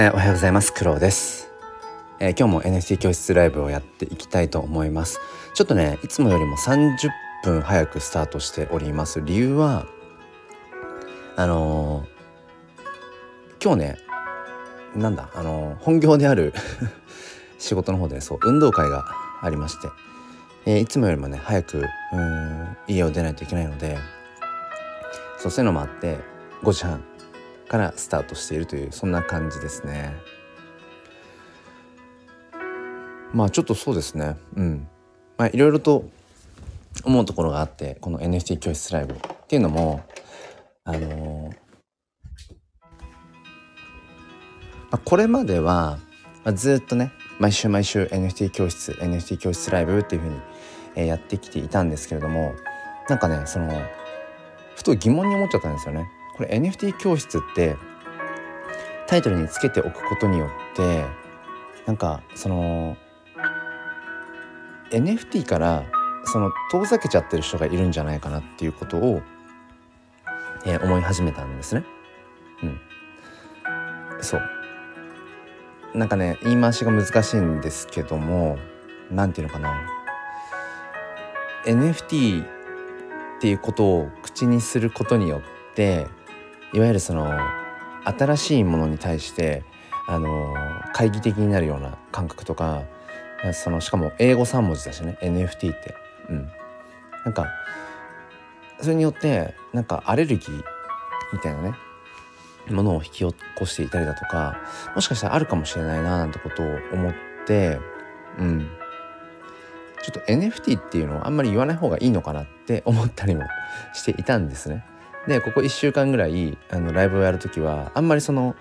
えー、おはようございます。クロウです、えー、今日も NFT 教室ライブをやっていきたいと思います。ちょっとねいつもよりも30分早くスタートしております。理由はあのー、今日ねなんだあの本業である 仕事の方でそう運動会がありまして、えー、いつもよりもね早くうん家を出ないといけないのでそうそういうのもあって5時半からスタートしているというそんな感じですね。まあちょっとそうですねうんまあいろいろと思うところがあってこの NFT 教室ライブっていうのもあのー、まあ、これまでは、まあ、ずっとね毎週毎週 NFT 教室 NFT 教室ライブっていうふうに、えー、やってきていたんですけれどもなんかねそのふと疑問に思っちゃったんですよね。これ NFT 教室ってタイトルにつけておくことによってなんかその NFT からその遠ざけちゃってる人がいるんじゃないかなっていうことを、えー、思い始めたんですね。うん、そう。なんかね言い回しが難しいんですけども何て言うのかな。NFT っていうことを口にすることによっていわゆるその新しいものに対してあの懐疑的になるような感覚とかそのしかも英語3文字だしね NFT って。うん。なんかそれによってなんかアレルギーみたいなねものを引き起こしていたりだとかもしかしたらあるかもしれないななんてことを思ってうん。ちょっと NFT っていうのをあんまり言わない方がいいのかなって思ったりもしていたんですね。でここ1週間ぐらいあのライブをやる時はあんまりその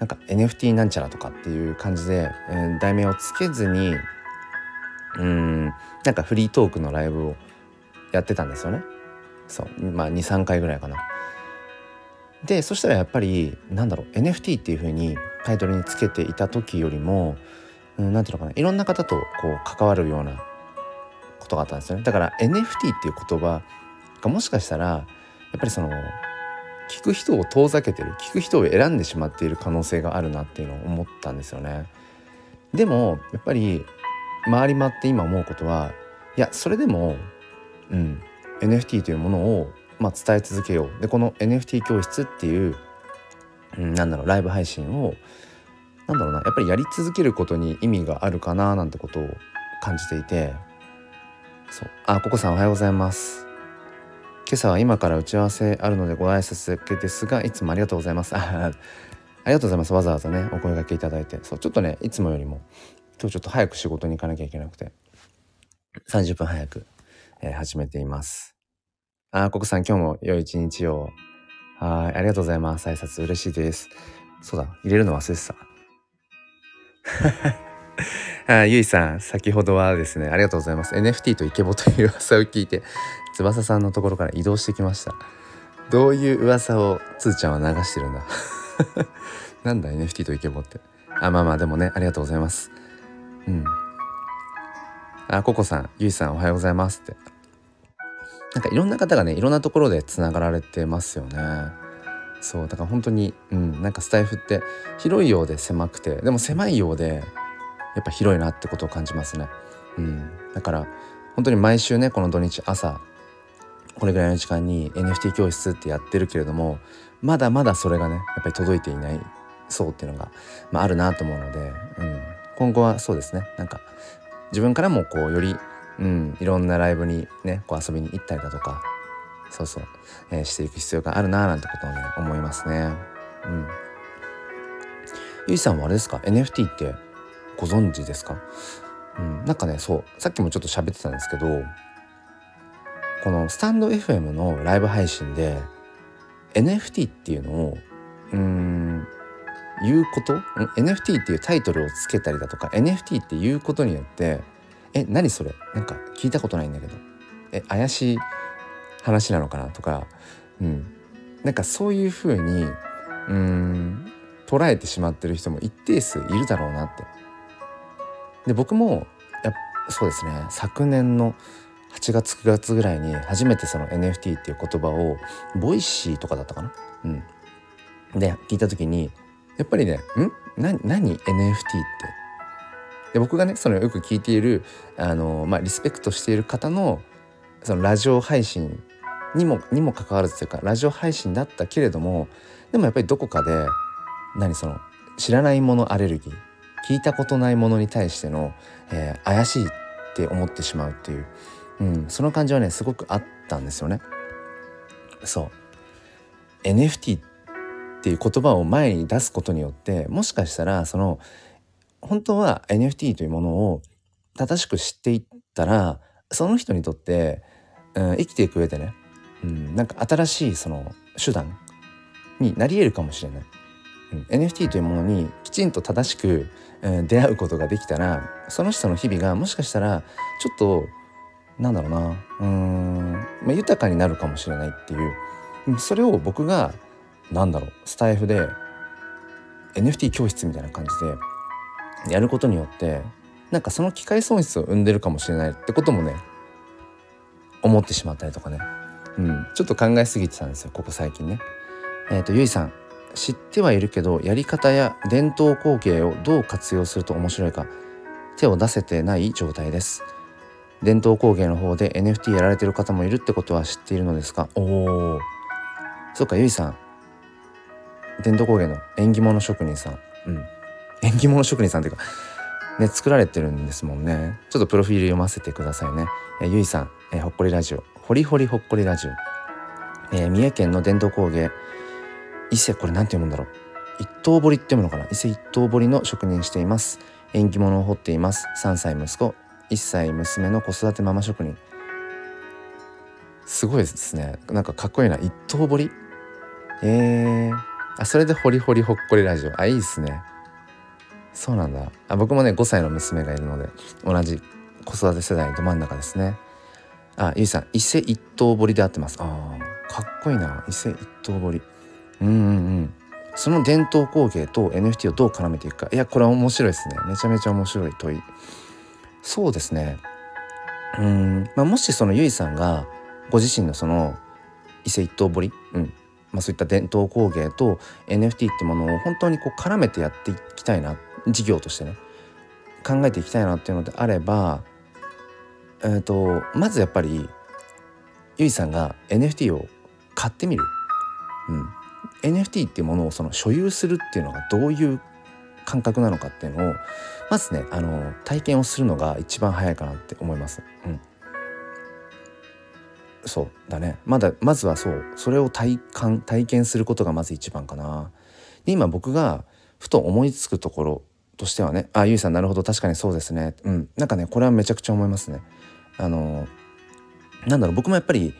なんか NFT なんちゃらとかっていう感じで、えー、題名をつけずにうんなんかフリートークのライブをやってたんですよね。そうまあ23回ぐらいかな。でそしたらやっぱりなんだろう NFT っていう風にタイトルにつけていた時よりも何、うん、ていうのかないろんな方とこう関わるようなことがあったんですよね。だから NFT っていう言葉がもしかしたらっぱりその聞く人を遠ざけてる聞く人を選んでしまっている可能性があるなっていうのを思ったんですよね。でもやっぱり回り回って今思うことはいやそれでも、うん、NFT というものを、まあ、伝え続けよう。でこの NFT 教室っていう、うん、なんだろうライブ配信をなんだろうなやっぱりやり続けることに意味があるかななんてことを感じていてそう。あココさんおはようございます。今朝は今から打ち合わせあるのでご挨拶だけですがいつもありがとうございます。ありがとうございます。わざわざねお声がけいただいて。そうちょっとねいつもよりも今日ちょっと早く仕事に行かなきゃいけなくて30分早く、えー、始めています。あココさん今日も良い一日を。はいありがとうございます。挨拶嬉しいです。そうだ入れるの忘れてた。あゆいさん、先ほどはですね、ありがとうございます。NFT とイケボという噂を聞いて、翼さんのところから移動してきました。どういう噂をつーちゃんは流してるんだ？なんだ NFT とイケボって。あ、まあまあでもね、ありがとうございます。うん。あ、ココさん、ゆいさんおはようございますって。なんかいろんな方がね、いろんなところでつながられてますよね。そう、だから本当に、うん、なんかスタイフって広いようで狭くて、でも狭いようでやっぱ広いなってことを感じますね。うん、だから本当に毎週ねこの土日朝これぐらいの時間に NFT 教室ってやってるけれどもまだまだそれがねやっぱり届いていない層っていうのが、まあ、あるなと思うので、うん、今後はそうですね。なんか自分からもこうより、うん、いろんなライブにねこう遊びに行ったりだとかそうそう、えー、していく必要があるななんてことをね思いますね。うん、ゆいさんはあれですか？NFT ってご存知ですか、うん、なんかねそうさっきもちょっと喋ってたんですけどこのスタンド FM のライブ配信で NFT っていうのをうん言うこと？NFT っていうタイトルをつけたりだとか NFT っていうことによってえ何それ？なんか聞いたことないんだけど。え怪しい話なのかな？とか、うん、なんかそういうふうにうん捉えてしまってる人も一定数いるだろうなって。で僕もやそうですね。昨年の8月9月ぐらいに初めてその NFT っていう言葉を Voicy とかだったかな？うん。で聞いた時にやっぱりねん？何 NFT って？で僕がねそのよく聞いているあの、まあ、リスペクトしている方のそのラジオ配信にもにもかかわらずというかラジオ配信だったけれどもでもやっぱりどこかで何その知らないものアレルギー聞いたことないものに対しての、えー、怪しいって思ってしまうっていう、うん、その感じはねすごくあったんですよね。そう NFT っていう言葉を前に出すことによってもしかしたらその本当は NFT というものを正しく知っていったらその人にとって、うん、生きていく上でね、うん、なんか新しいその手段になり得るかもしれない。うん、NFT というものにきちんと正しく、うん、出会うことができたらその人の日々がもしかしたらちょっとなんだろうな。うん、まあ、豊かになるかもしれないっていう。それを僕がなんだろう。スタイフで NFT 教室みたいな感じでやることによってなんかその機械損失を生んでるかもしれないってこともね思ってしまったりとかね、うん、ちょっと考えすぎてたんですよここ最近ね。えっ、ー、とゆいさん。知ってはいるけどやり方や伝統工芸をどう活用すると面白いか手を出せてない状態です。伝統工芸の方で NFT やられてる方もいるってことは知っているのですか？おおそうかゆいさん。伝統工芸の縁起物職人さん。うん。縁起物職人さんっていうかね作られてるんですもんね。ちょっとプロフィール読ませてくださいね。えゆいさんえほっこりラジオ。ほりほりほっこりラジオ。え三重県の伝統工芸。伊勢これ何て読むんだろう？一刀彫りって読むのかな？伊勢一刀彫りの職人しています。縁起物を彫っています。3歳息子1歳娘の子育てママ職人。すごいですね。なんかかっこいいな。一刀彫り。えー、あそれでホリホリほっこりラジオ。あいいっすね。そうなんだ。あ僕もね5歳の娘がいるので同じ子育て世代ど真ん中ですね。あゆいさん伊勢一刀彫りで合ってます。あかっこいいな。伊勢一刀彫り。うんうんうん。その伝統工芸と NFT をどう絡めていくか。いやこれは面白いですね。めちゃめちゃ面白い問い。そうですね。うん、まあ、もしそのゆいさんがご自身のその伊勢一刀彫り、うん。まあ、そういった伝統工芸と NFT ってものを本当にこう絡めてやっていきたいな事業としてね。考えていきたいなっていうのであれば、えーと、まずやっぱりゆいさんが NFT を買ってみる、うん、NFT っていうものをその所有するっていうのがどういう感覚なのかっていうのをまずねあの体験をするのが一番早いかなって思います。うん、そうだね。まだまずはそう。それを体感体験することがまず一番かな。で今僕がふと思いつくところとしてはねあゆいさんなるほど。確かにそうですね。うん。なんかねこれはめちゃくちゃ思いますね。あのなんだろう。僕もやっぱり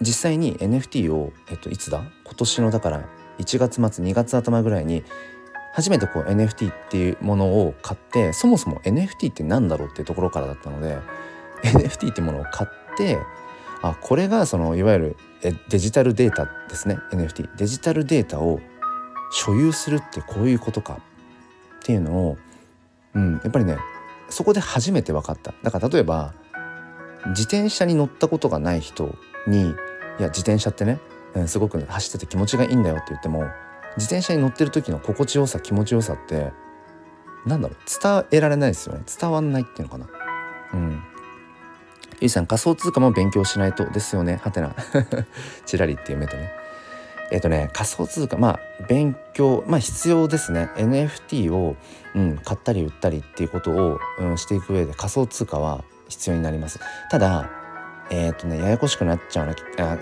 実際に NFT を、えっと、いつだ？今年のだから1月末2月頭ぐらいに初めてこう NFT っていうものを買ってそもそも NFT って何だろうっていうところからだったので NFT っていうものを買ってあこれがそのいわゆるデジタルデータですね NFT デジタルデータを所有するってこういうことかっていうのを、うん、やっぱりねそこで初めて分かった。だから例えば自転車に乗ったことがない人にいや自転車ってねすごく走ってて気持ちがいいんだよって言っても自転車に乗ってる時の心地よさ気持ちよさってなんだろう伝えられないですよね。伝わんないっていうのかな。うん。ゆいさん仮想通貨も勉強しないとですよね。はてな。チラリっていう目とね。えっ、とね仮想通貨まあ勉強まあ必要ですね。NFT を、うん、買ったり売ったりっていうことを、うん、していく上で仮想通貨は必要になります。ただえっ、とねややこしくなっちゃうな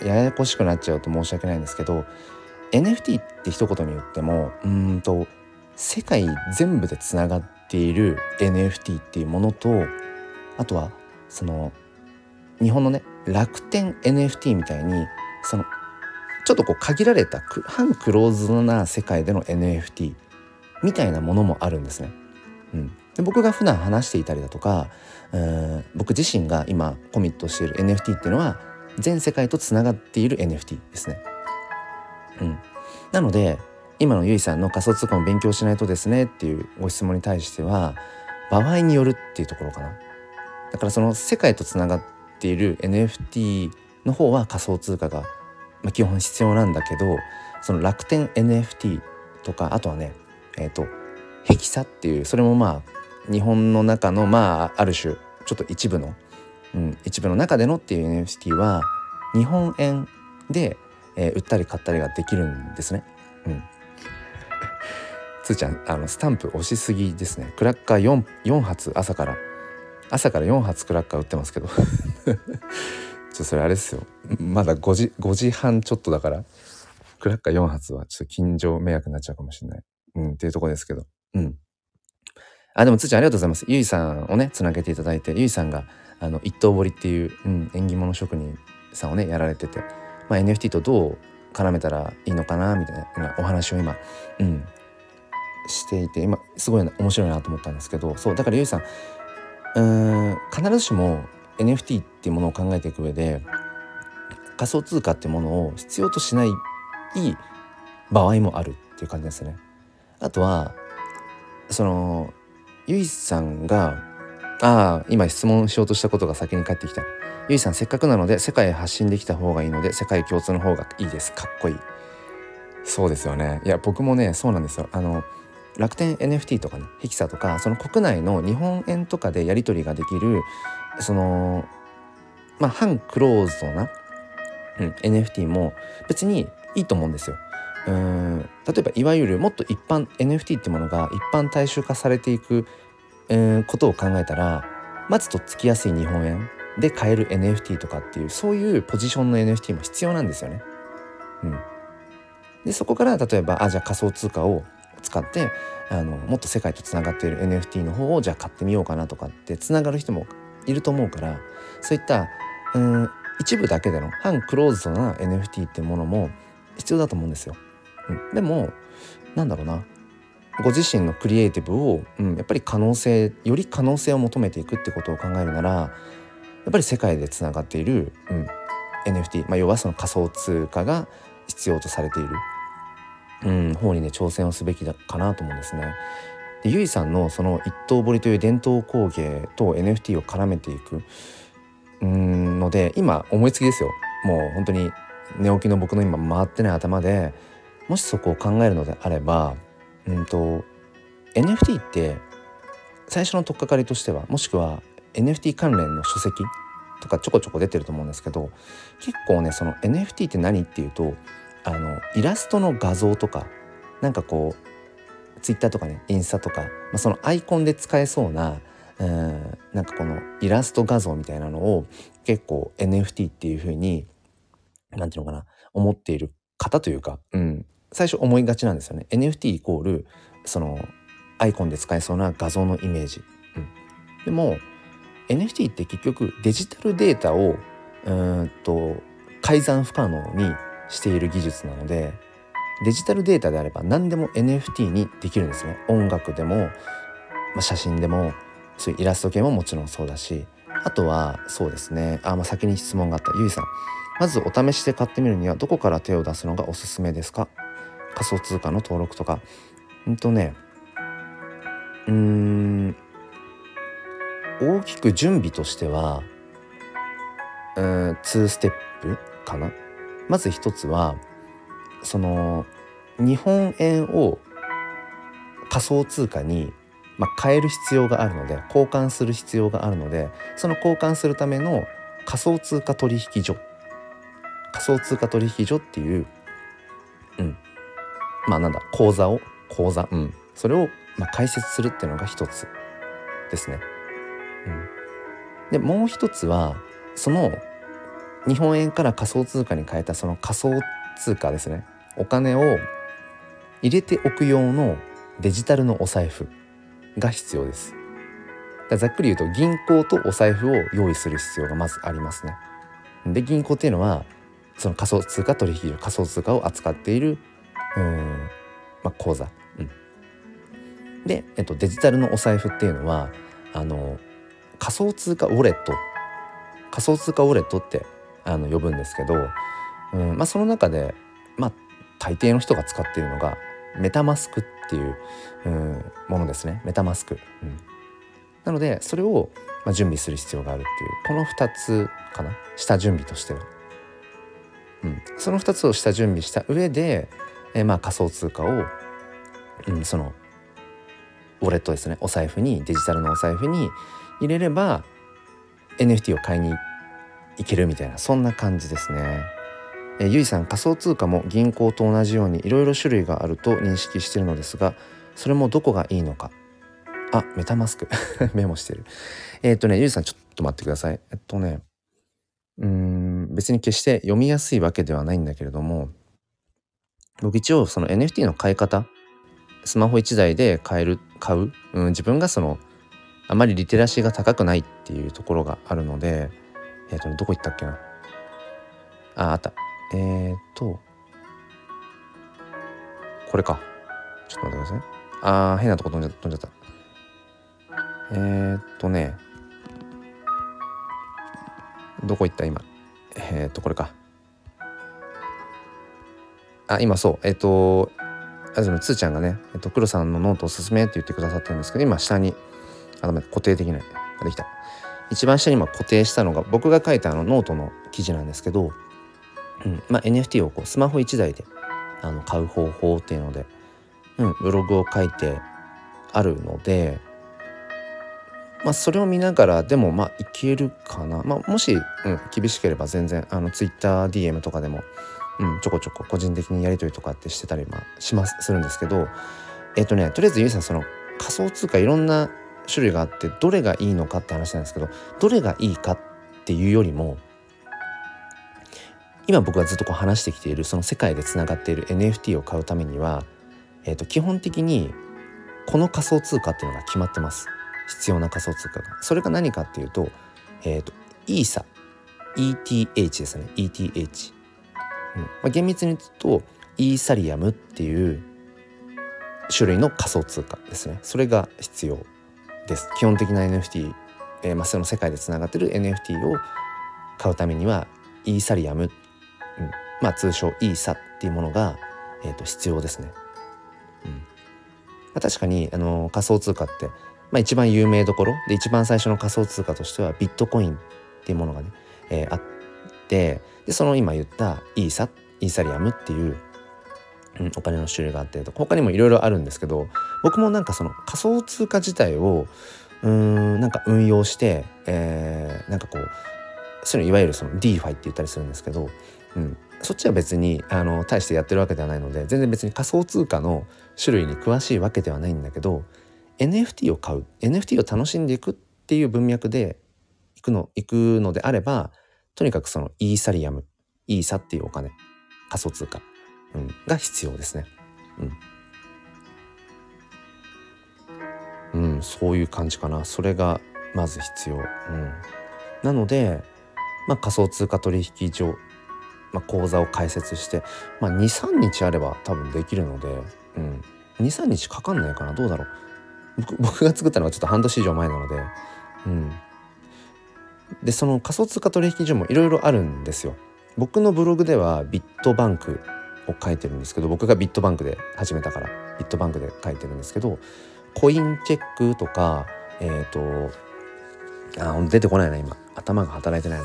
ややこしくなっちゃうと申し訳ないんですけど NFT って一言に言ってもうんと世界全部でつながっている NFT っていうものとあとはその日本のね楽天 NFT みたいにそのちょっとこう限られた反クローズドな世界での NFT みたいなものもあるんですね。うん、で僕が普段話していたりだとかうん僕自身が今コミットしている NFT っていうのは全世界とつながっている NFT ですね。うん、なので今のゆいさんの仮想通貨も勉強しないとですねっていうご質問に対しては場合によるっていうところかな。だからその世界とつながっている NFT の方は仮想通貨が、ま、基本必要なんだけどその楽天 NFT とかあとはねえっ、ー、とヘキサっていうそれもまあ日本の中のまあある種ちょっと一部の、うん、一部の中でのっていう NFT は日本円で、えー、売ったり買ったりができるんですね。うん。つーちゃんあのスタンプ押しすぎですね。クラッカー 4, 4発朝から朝から4発クラッカー売ってますけど ちょそれあれですよまだ5時 ,5 時半ちょっとだからクラッカー4発はちょっと近所迷惑になっちゃうかもしれない。うん、っていうとこですけど。うん。あ、でもつーちゃんありがとうございます。ゆいさんをね、つなげていただいて、ゆいさんが、あの、一刀彫りっていう、うん、縁起物職人さんをね、やられてて、まあ、NFT とどう絡めたらいいのかな、みたいなお話を今、うん、していて、今、すごい面白いなと思ったんですけど、そう、だからゆいさん、うん、必ずしも NFT っていうものを考えていく上で、仮想通貨ってものを必要としないいい場合もあるっていう感じですね。あとはそのゆいさんがああ今質問しようとしたことが先に返ってきた。ゆいさんせっかくなので世界へ発信できた方がいいので世界共通の方がいいです。かっこいい。そうですよね。いや僕もねそうなんですよ。あの楽天 NFT とかねヘキサとかその国内の日本円とかでやり取りができるそのまあ反クローズドな、うん、NFT も別にいいと思うんですよ。うん例えばいわゆるもっと一般 NFT ってものが一般大衆化されていく、えー、ことを考えたらまずとっつきやすい日本円。で買える NFT とかっていうそういうポジションの NFT も必要なんですよね。うん、でそこから例えばあじゃあ仮想通貨を使ってあのもっと世界とつながっている NFT の方をじゃあ買ってみようかなとかってつながる人もいると思うからそういったうん一部だけでの反クローズドな NFT ってものも必要だと思うんですよ。うん、でもなんだろうなご自身のクリエイティブを、うん、やっぱり可能性より可能性を求めていくってことを考えるならっぱり世界でつながっている、うん、NFT、まあ、要はその仮想通貨が必要とされている、うん、方にね挑戦をすべきだかなと思うんですね。でゆいさんのその一刀彫りという伝統工芸と NFT を絡めていくうんので今思いつきですよもう本当に寝起きの僕の今回ってない頭でもしそこを考えるのであればうんと NFT って最初の取っかかりとしてはもしくは NFT 関連の書籍とかちょこちょこ出てると思うんですけど結構ねその NFT って何っていうとあのイラストの画像とかなんかこう Twitter とかねインスタとか、まあ、そのアイコンで使えそうなうんなんかこのイラスト画像みたいなのを結構 NFT っていう風になんていうのかな思っている方というか、うん、最初思いがちなんですよね。NFT イコールそのアイコンで使えそうな画像のイメージ、うん、でも NFT って結局デジタルデータをうんと改ざん不可能にしている技術なのでデジタルデータであれば何でも NFT にできるんですね。音楽でも、まあ、写真でもそういうイラスト系ももちろんそうだしあとはそうですね。あ、まあ、先に質問があった。ゆいさん。まずお試しで買ってみるにはどこから手を出すのがおすすめですか？仮想通貨の登録とか。うんとね。うーん。大きく準備としてはうん2ステップかな？まず一つはその日本円を仮想通貨に、まあ、変える必要があるので交換する必要があるのでその交換するための仮想通貨取引所。仮想通貨取引所っていう、うん、まあなんだ口座を口座、うん、それをまあ開設するっていうのが一つですね。でもう一つはその日本円から仮想通貨に変えたその仮想通貨ですねお金を入れておく用のデジタルのお財布が必要です。ざっくり言うと銀行とお財布を用意する必要がまずありますね。で銀行っていうのはその仮想通貨取引所仮想通貨を扱っているうん、まあ、口座、うん、で、えっと、デジタルのお財布っていうのはあの仮想通貨ウォレット。仮想通貨ウォレットってあの呼ぶんですけど、うんまあ、その中で、まあ、大抵の人が使っているのがメタマスクっていう、うん、ものですね。メタマスク。うん、なのでそれを、まあ、準備する必要があるっていうこの2つかな？下準備としては。うん、その2つを下準備した上で、え、まあ仮想通貨をうん、そのウォレットですね。お財布にデジタルのお財布に入れれば NFT を買いに行けるみたいなそんな感じですね。えゆいさん仮想通貨も銀行と同じようにいろいろ種類があると認識してるのですがそれもどこがいいのか。あメタマスク。メモしてる。えー、っとねゆいさんちょっと待ってください。えっとねうん別に決して読みやすいわけではないんだけれども僕一応その NFT の買い方スマホ1台で買える買う、うん、自分がそのあまりリテラシーが高くないっていうところがあるのでえっ、とどこ行ったっけな？ああった。えー、っとこれか。ちょっと待ってください。あー変なとこ飛んじゃ飛んじゃった。えー、っとね。どこ行った？今。えー、っとこれか。あ今そう。えっとあでもつーちゃんがね、えっと、黒さんのノートおすすめって言ってくださってるんですけど今下にあごめん固定できないできた。一番下に今固定したのが僕が書いたあのノートの記事なんですけどうんまあ、NFT をこうスマホ1台であの買う方法っていうので、うん、ブログを書いてあるので、まあ、それを見ながらでもまあいけるかな、まあ、もし、うん、厳しければ全然あの TwitterDM とかでも、うん、ちょこちょこ個人的にやり取りとかってしてたり、まあ、しますするんですけどえっ、とねとりあえずゆいさんその仮想通貨いろんな種類があってどれがいいのかって話なんですけどどれがいいかっていうよりも今僕がずっとこう話してきているその世界でつながっている NFT を買うためには、えー、と基本的にこの仮想通貨っていうのが決まってます。必要な仮想通貨が。それが何かっていうと,、えーと、イーサ。ETH ですね。ETH、うん。まあ、厳密に言うとイーサリアムっていう種類の仮想通貨ですね。それが必要。です基本的な NFT、えーまあ、その世界でつながってる NFT を買うためにはイーサリアムうん、まあ通称イーサっていうものが、えー、と必要ですね。うんまあ、確かにあの仮想通貨って、まあ、一番有名どころで一番最初の仮想通貨としてはビットコインっていうものがね、えー、あってでその今言ったイーサイーサリアムっていう、うん、お金の種類があってと他にもいろいろあるんですけど僕もなんかその仮想通貨自体をうんなんか運用して、えー、なんかこうそういうのいわゆるその DeFi って言ったりするんですけどうん、そっちは別にあの大してやってるわけではないので全然別に仮想通貨の種類に詳しいわけではないんだけど NFT を買う NFT を楽しんでいくっていう文脈でいくの行くのであればとにかくそのイーサリアムイーサっていうお金仮想通貨、うん、が必要ですね。うん、うん、そういう感じかな。それがまず必要。うん、なので、まあ、仮想通貨取引所まあ、講座を開設して、まあ、23日あれば多分できるので、うん、23日かかんないかな。どうだろう。僕 僕が作ったのはちょっと半年以上前なので、うん、でその仮想通貨取引所もいろいろあるんですよ。僕のブログではビットバンクを書いてるんですけど僕がビットバンクで始めたからビットバンクで書いてるんですけどコインチェックとかえっ、ー、とあ出てこないな今。頭が働いてない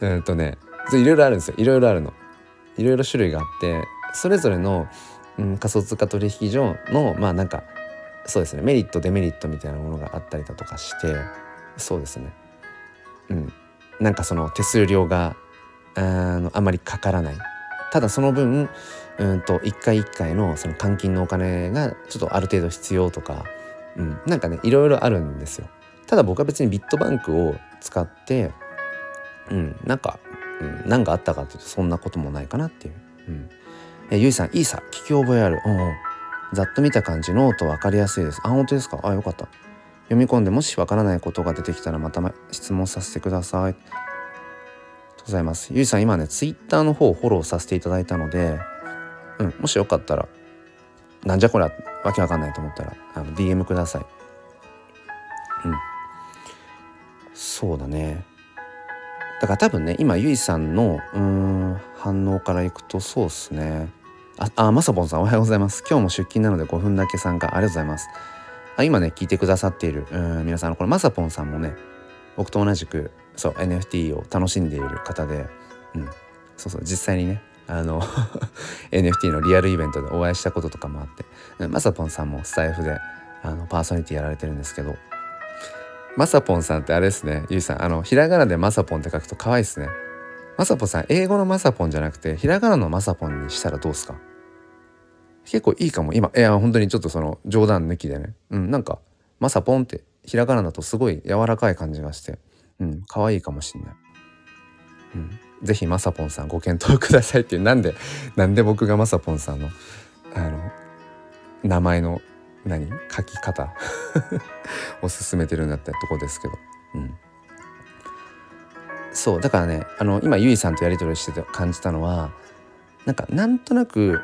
な。う んとねいろいろあるんですよ。いろいろあるの。いろいろ種類があってそれぞれの、うん、仮想通貨取引所のまあなんかそうですね。メリットデメリットみたいなものがあったりだとかしてそうですね。うん。なんかその手数料があのあまりかからない。ただその分うんと一回一回のその換金のお金がちょっとある程度必要とか、うん、なんかねいろいろあるんですよただ僕は別にビットバンクを使ってうんなんかうん、何があったかというとそんなこともないかなっていう。うん、えゆいさんいいさ聞き覚えある。うん、ざっと見た感じノート分かりやすいです。あ本当ですか？あよかった。読み込んでもし分からないことが出てきたらまた質問させてください。ございます。ゆいさん今ねツイッターの方をフォローさせていただいたので、うん、もしよかったらなんじゃこりゃわけわかんないと思ったらあの DM ください。うん。そうだね。だから多分ね今ゆいさんのうん反応からいくとそうっすねああまさぼんさんおはようございます今日も出勤なので5分だけ参加ありがとうございますあ今ね聞いてくださっているうん皆さんこれまさぽんさんもね僕と同じくそう NFT を楽しんでいる方で、うん、そうそう実際にねあの NFT のリアルイベントでお会いしたこととかもあってまさぽんさんもスタイフであのパーソナリティやられてるんですけどまさぽんさんってあれですねゆいさんあのひらがなでまさぽんって書くと可愛いですね。まさぽんさん英語のまさぽんじゃなくてひらがなのまさぽんにしたらどうですか？結構いいかも。今いや本当にちょっとその冗談抜きでね。うんなんかまさぽんってひらがなだとすごい柔らかい感じがしてうん。可愛いかもしんない、うん、ぜひまさぽんさんご検討くださいっていう。なんでなんで僕がまさぽんさんのあの名前の何？書き方。を進めてるんだってとこですけど、うん、そうだからねあの今ゆいさんとやり取りしてて感じたのはなんかなんとなく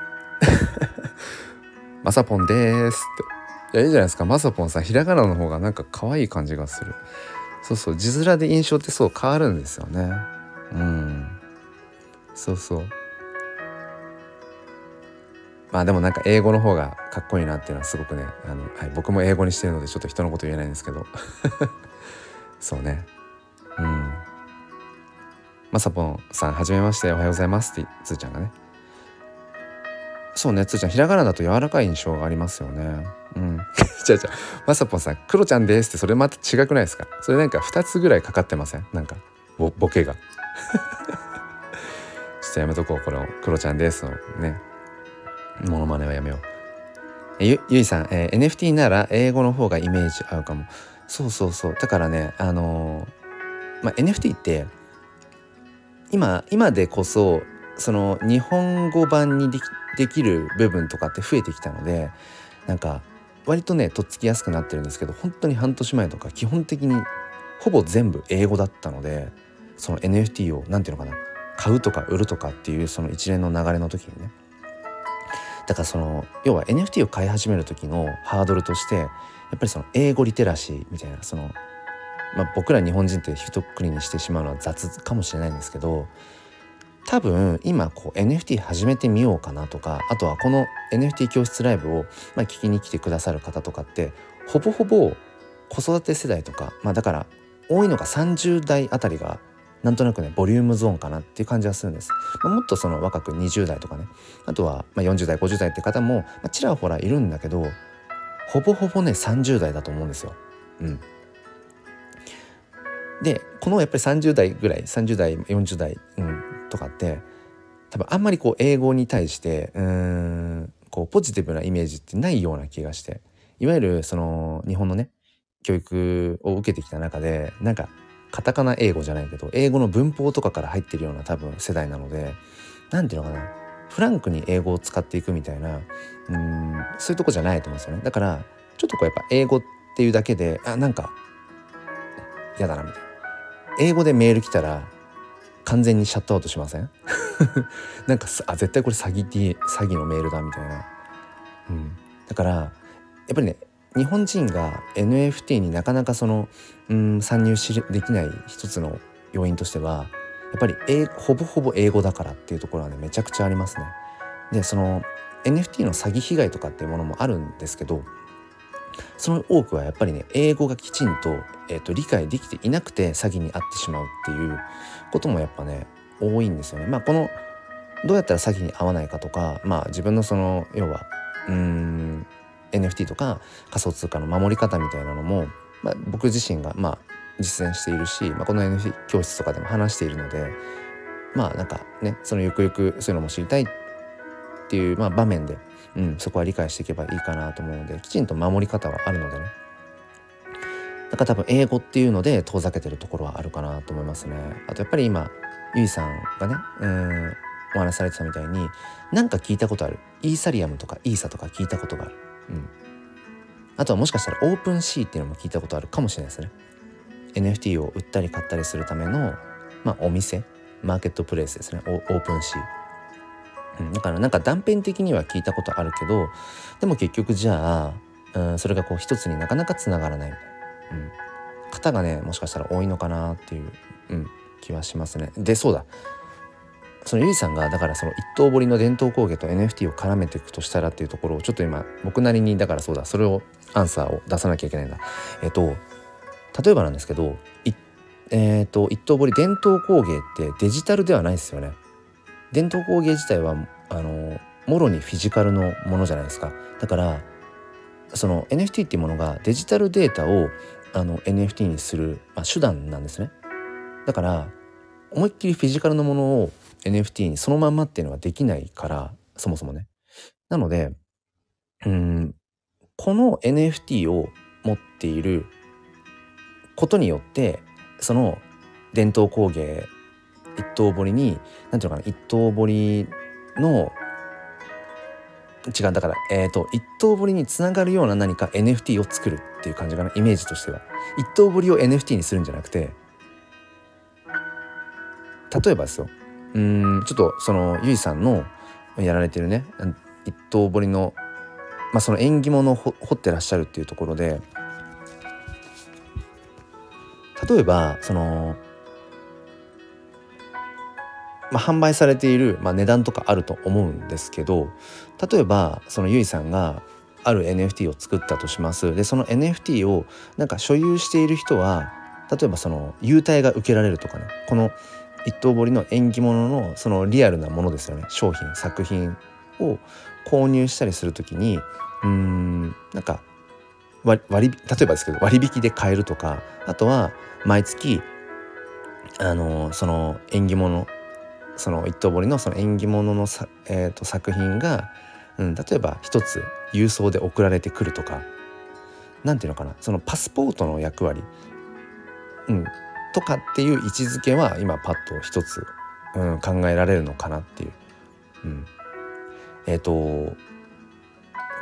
「まさぽんです」って。いやいいじゃないですか。まさぽんさんひらがなの方がなんか可愛い感じがする。そうそう字面で印象ってそう変わるんですよね。うん。そうそう。まあでもなんか英語の方がかっこいいなっていうのはすごくねあの、はい、僕も英語にしてるのでちょっと人のこと言えないんですけど。そうね。うん。まさぽんさんはじめましておはようございますってつーちゃんがね。そうねつーちゃんひらがなだと柔らかい印象がありますよねうん じゃあじゃまさぽんさんクロちゃんですってそれまた違くないですか？それなんか2つぐらいかかってません？なんかボボケが ちょっとやめとこうこのクロちゃんですのねモノマネはやめよう。ゆゆいさん、えー、NFT なら英語の方がイメージ合うかも。そうそうそう。だからね、あのー、まあ、NFT って今今でこそその日本語版にできできる部分とかって増えてきたのでなんか割とねとっつきやすくなってるんですけど本当に半年前とか基本的にほぼ全部英語だったのでその NFT を何て言うのかな買うとか売るとかっていうその一連の流れの時にね。だからその要は NFT を買い始める時のハードルとしてやっぱりその英語リテラシーみたいなその、まあ、僕ら日本人って一括りにしてしまうのは雑かもしれないんですけど多分今こう NFT 始めてみようかなとかあとはこの NFT 教室ライブをまあ聞きに来てくださる方とかってほぼほぼ子育て世代とかまあだから多いのが30代あたりがなんとなくねボリュームゾーンかなっていう感じがするんです、まあ、もっとその若く20代とかねあとはま40代50代って方も、ちらほらいるんだけどほぼほぼね30代だと思うんですよ。うん、でこのやっぱり30代ぐらい30代40代、うん、とかって多分あんまりこう英語に対してうんこうポジティブなイメージってないような気がしていわゆるその日本のね教育を受けてきた中でなんかカタカナ英語じゃないけど英語の文法とかから入ってるような多分世代なので何て言うのかなフランクに英語を使っていくみたいなうんそういうとこじゃないと思うんですよね。だからちょっとこうやっぱ英語っていうだけであなんか嫌だなみたいな。英語でメール来たら完全にシャットアウトしません？なんかあ絶対これ詐欺詐欺のメールだみたいな、うん、だからやっぱりね日本人が NFT になかなかそのうん参入しできない一つの要因としてはやっぱり英ほぼほぼ英語だからっていうところはねめちゃくちゃありますね。でその NFT の詐欺被害とかっていうものもあるんですけどその多くはやっぱりね英語がきちんと,、えーと、理解できていなくて詐欺に遭ってしまうっていうこともやっぱね多いんですよね。まあ、このどうやったら詐欺に遭わないかとか、まあ、自分のその要はうん NFT とか仮想通貨の守り方みたいなのも、まあ、僕自身がまあ実践しているし、まあ、この NFT 教室とかでも話しているのでまあなんかねそのゆくゆくそういうのも知りたいっていう、まあ、場面で、うん、そこは理解していけばいいかなと思うのできちんと守り方はあるのでねだから多分英語っていうので遠ざけてるところはあるかなと思いますね。あとやっぱり今ゆいさんがねうんお話されてたみたいに何か聞いたことある。イーサリアムとかイーサとか聞いたことがある。うん、あとはもしかしたら OpenSea っていうのも聞いたことあるかもしれないですね。NFT を売ったり買ったりするための、まあ、お店。マーケットプレイスですね。 OpenSea、うん、だからなんか断片的には聞いたことあるけどでも結局じゃあ、うん、それがこう一つになかなかつながらない。みたいな、うん、方がねもしかしたら多いのかなっていう、うん、気はしますねでそうだそのゆいさんがだからその一刀彫りの伝統工芸と NFT を絡めていくとしたらっていうところをちょっと今僕なりにだからそうだそれをアンサーを出さなきゃいけないんだ。えっと例えばなんですけどえっ、ー、と一刀彫り伝統工芸ってデジタルではないですよね。伝統工芸自体はあのもろにフィジカルのものじゃないですかだからその NFT っていうものがデジタルデータをあの NFT にする、まあ、手段なんですね。だから思いっきりフィジカルのものを NFT にそのまんまっていうのはできないからそもそもね。なのでうんこの NFT を持っていることによってその伝統工芸一刀彫りに何ていうのかな一刀彫りの違うだからえっ、ー、と一刀彫りにつながるような何か NFT を作るっていう感じかなイメージとしては。一刀彫りを NFT にするんじゃなくて例えばですようんちょっとそのゆいさんのやられてるね一刀彫りのまあその縁起物を彫ってらっしゃるっていうところで例えばそのまあ、販売されている、まあ、値段とかあると思うんですけど例えばそのゆいさんがある NFT を作ったとします。でその NFT をなんか所有している人は例えばその優待が受けられるとかね。この一刀彫りの縁起物のそのリアルなものですよね。商品作品を購入したりする時にうんなんか割割例えばですけど割引で買えるとかあとは毎月あのその縁起物その一刀彫りのその縁起物のさ、えーと、作品が、うん、例えば一つ郵送で送られてくるとか何ていうのかなそのパスポートの役割、うん、とかっていう位置づけは今パッと一つ、うん、考えられるのかなっていう。うん、えっ、ー、と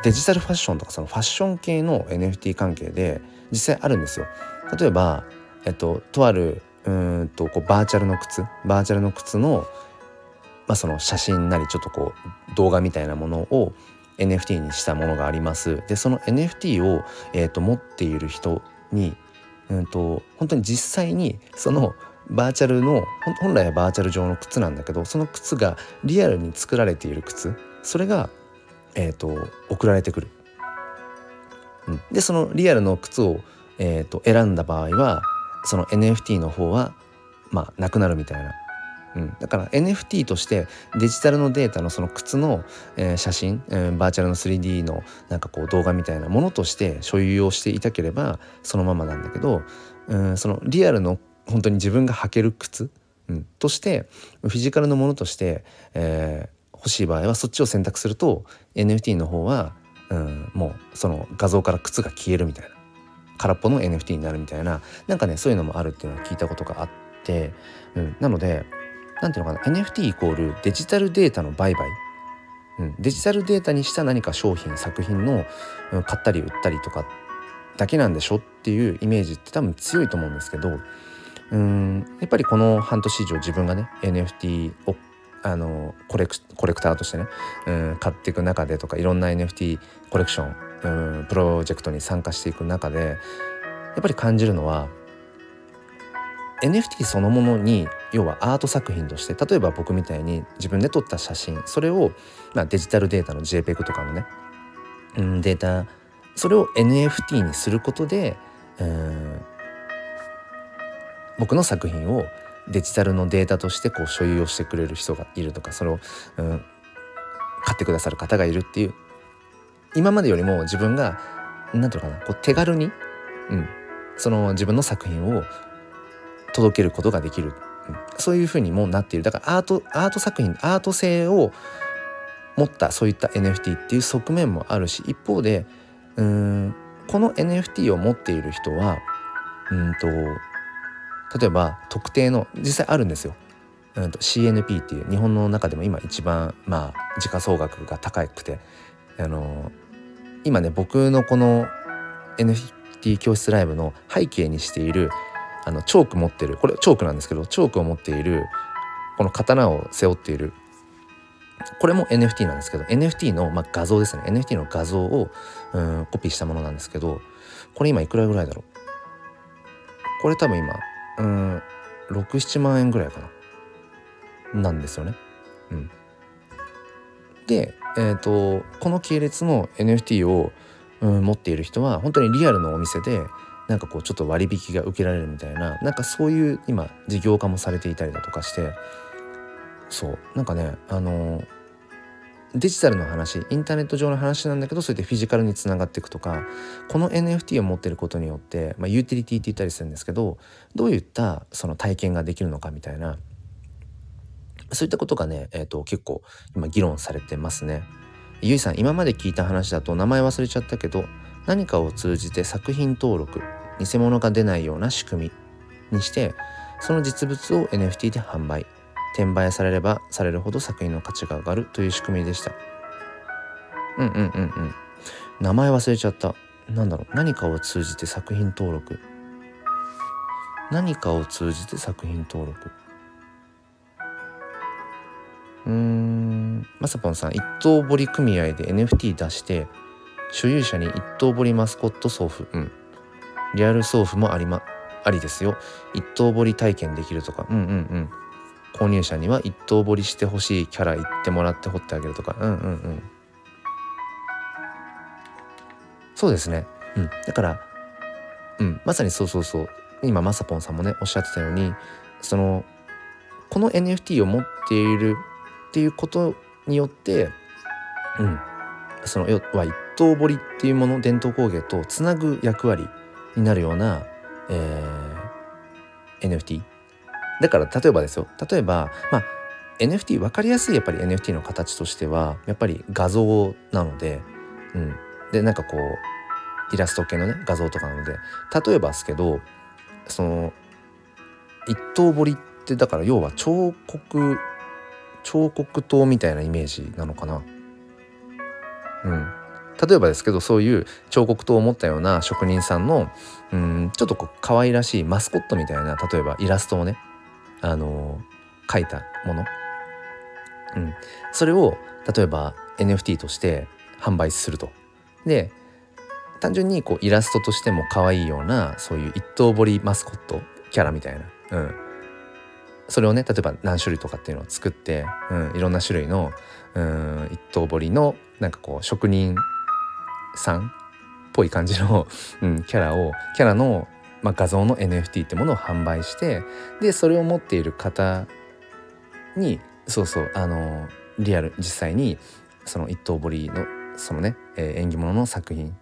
デジタルファッションとかそのファッション系の NFT 関係で実際あるんですよ。例えば、えっと、とあるうんとこうバーチャルの靴バーチャルの靴のまあ、その写真なりちょっとこう動画みたいなものを NFT にしたものがあります。でその NFT を、えーと、持っている人に、うんと、本当に実際にそのバーチャルの本来はバーチャル上の靴なんだけどその靴がリアルに作られている靴それが、えーと、送られてくる。うん、でそのリアルの靴を、えー、と選んだ場合はその NFT の方はまあなくなるみたいなうん、だから NFT としてデジタルのデータのその靴の、えー、写真、えー、バーチャルの 3D のなんかこう動画みたいなものとして所有をしていたければそのままなんだけど、うん、そのリアルの本当に自分が履ける靴、うん、としてフィジカルのものとして、えー、欲しい場合はそっちを選択すると NFT の方は、うん、もうその画像から靴が消えるみたいな。空っぽの NFT になるみたいななんかねそういうのもあるっていうのを聞いたことがあって、うん、なので何ていうのかな NFT イコールデジタルデータの売買、うん、デジタルデータにした何か商品作品の、うん、買ったり売ったりとかだけなんでしょっていうイメージって多分強いと思うんですけどうん。やっぱりこの半年以上自分がね NFT をあのコレクコレクターとしてね、うん、買っていく中でとかいろんな NFT コレクション、うん、プロジェクトに参加していく中でやっぱり感じるのは NFT そのものに要はアート作品として例えば僕みたいに自分で撮った写真それを、まあ、デジタルデータの JPEG とかのね、うん、データそれを NFT にすることで、僕の作品をデジタルのデータとしてこう所有をしてくれる人がいるとかそれを、うん、買ってくださる方がいるっていう今までよりも自分が何て言うのかなこう手軽に、うん、その自分の作品を届けることができる、うん、そういうふうにもなっている。だからアートアート作品アート性を持ったそういった NFT っていう側面もあるし一方でうんこの NFT を持っている人はうんと例えば特定の実際あるんですよ。うん CNP っていう日本の中でも今一番まあ時価総額が高くてあの今ね僕のこの NFT 教室ライブの背景にしているあのチョーク持ってる。これチョークなんですけどチョークを持っているこの刀を背負っている。これも NFT なんですけど NFT の、まあ、画像ですね。NFT の画像をうんコピーしたものなんですけどこれ今いくらぐらいだろう？これ多分今うん67万円ぐらいかな。なんですよね。うん、で、えーと、この系列の NFT を、うん、持っている人は本当にリアルのお店でなんかこうちょっと割引が受けられるみたいななんかそういう今事業化もされていたりだとかしてそうなんかねあのデジタルの話インターネット上の話なんだけどそうやってフィジカルにつながっていくとかこの NFT を持ってることによって、まあ、ユーティリティって言ったりするんですけどどういったその体験ができるのかみたいなそういったことがね、えーと、結構今議論されてますね。ゆいさん今まで聞いた話だと名前忘れちゃったけど何かを通じて作品登録偽物が出ないような仕組みにしてその実物を NFT で販売転売されればされるほど作品の価値が上がるという仕組みでした。うんうんうんうん。名前忘れちゃった。なんだろう。何かを通じて作品登録。何かを通じて作品登録。うーん。まさぽんさん一等堀組合で NFT 出して所有者に一等堀マスコット送付。うん。リアル送付もありまありですよ。一等堀体験できるとか。うんうんうん。購入者には一等掘りしてほしいキャラ言ってもらって掘ってあげるとか。うんうんうん。そうですね。うん。だからうん。まさにそうそうそう。今まさぽんさんもねおっしゃってたようにそのこの NFT を持っているっていうことによってうん。その要は一等掘りっていうもの伝統工芸とつなぐ役割になるような、えー、NFT だから例えばですよ。例えばまあ NFT 分かりやすいやっぱり NFT の形としてはやっぱり画像なので、うん、でなんかこうイラスト系のね画像とかなので例えばですけどその一等彫りってだから要は彫刻彫刻刀みたいなイメージなのかな。うん、例えばですけどそういう彫刻刀を持ったような職人さんのうんちょっとこう可愛らしいマスコットみたいな例えばイラストをねあの書いたもの、うん、それを例えば NFT として販売すると。で単純にこうイラストとしても可愛いようなそういう一等彫りマスコットキャラみたいな、うん、それをね例えば何種類とかっていうのを作って、うん、いろんな種類の、うん、一等彫りのなんかこう職人さんっぽい感じの、うん、キャラをキャラのまあ、画像の NFT ってものを販売してでそれを持っている方にそうそうあのリアル実際にその一刀彫りのそのね、えー、縁起物の作品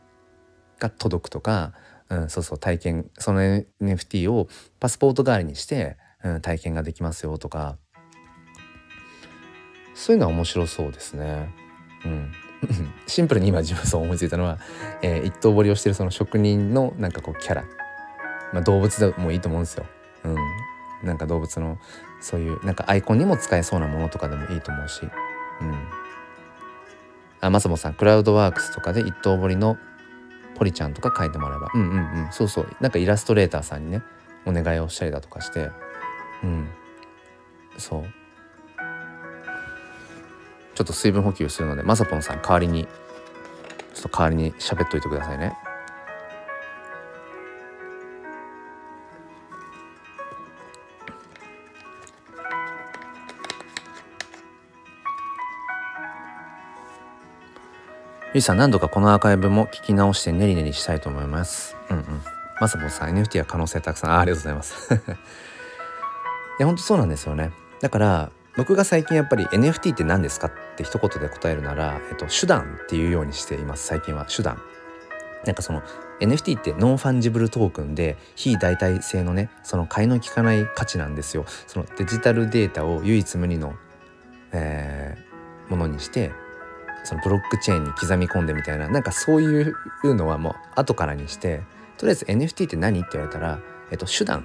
が届くとか、うん、そうそう体験その NFT をパスポート代わりにして、うん、体験ができますよとかそういうのは面白そうですね。うん、シンプルに今自分そう思いついたのは、えー、一刀彫りをしてるその職人のなんかこうキャラ。まあ、動物でもいいと思うんですよ。うん、なんか動物のそういうなんかアイコンにも使えそうなものとかでもいいと思うし。うん、あまさもさんクラウドワークスとかで一等彫りのポリちゃんとか書いてもらえば。うんうんうん。そうそう。なんかイラストレーターさんにねお願いをしたりだとかして。うん。そう。ちょっと水分補給するのでまさぽんさん代わりにちょっと代わりに喋っといてくださいね。ゆいさん何度かこのアーカイブも聞き直してネリネリしたいと思います。うんうん。まさぼさん NFT は可能性たくさんあありがとうございます。いや本当そうなんですよね。だから僕が最近やっぱり NFT って何ですかって一言で答えるなら、えっと、手段っていうようにしています最近は手段。なんかその NFT ってノンファンジブルトークンで非代替性のねその替えの利かない価値なんですよ。そのデジタルデータを唯一無二の、えー、ものにしてそのブロックチェーンに刻み込んでみたいななんかそういうのはもう後からにしてとりあえず NFT って何って言われたら、えっと、手段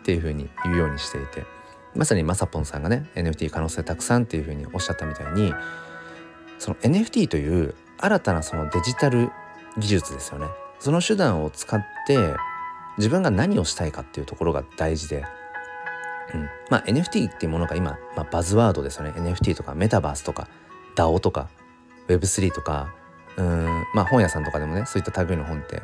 っていうふうに言うようにしていてまさにまさぽんさんがね NFT 可能性たくさんっていうふうにおっしゃったみたいにその NFT という新たなそのデジタル技術ですよね。その手段を使って自分が何をしたいかっていうところが大事で、うん。まあ、NFT っていうものが今、まあ、バズワードですよね。NFT とかメタバースとか DAO とか Web3 とかうん。まあ本屋さんとかでもねそういった類の本って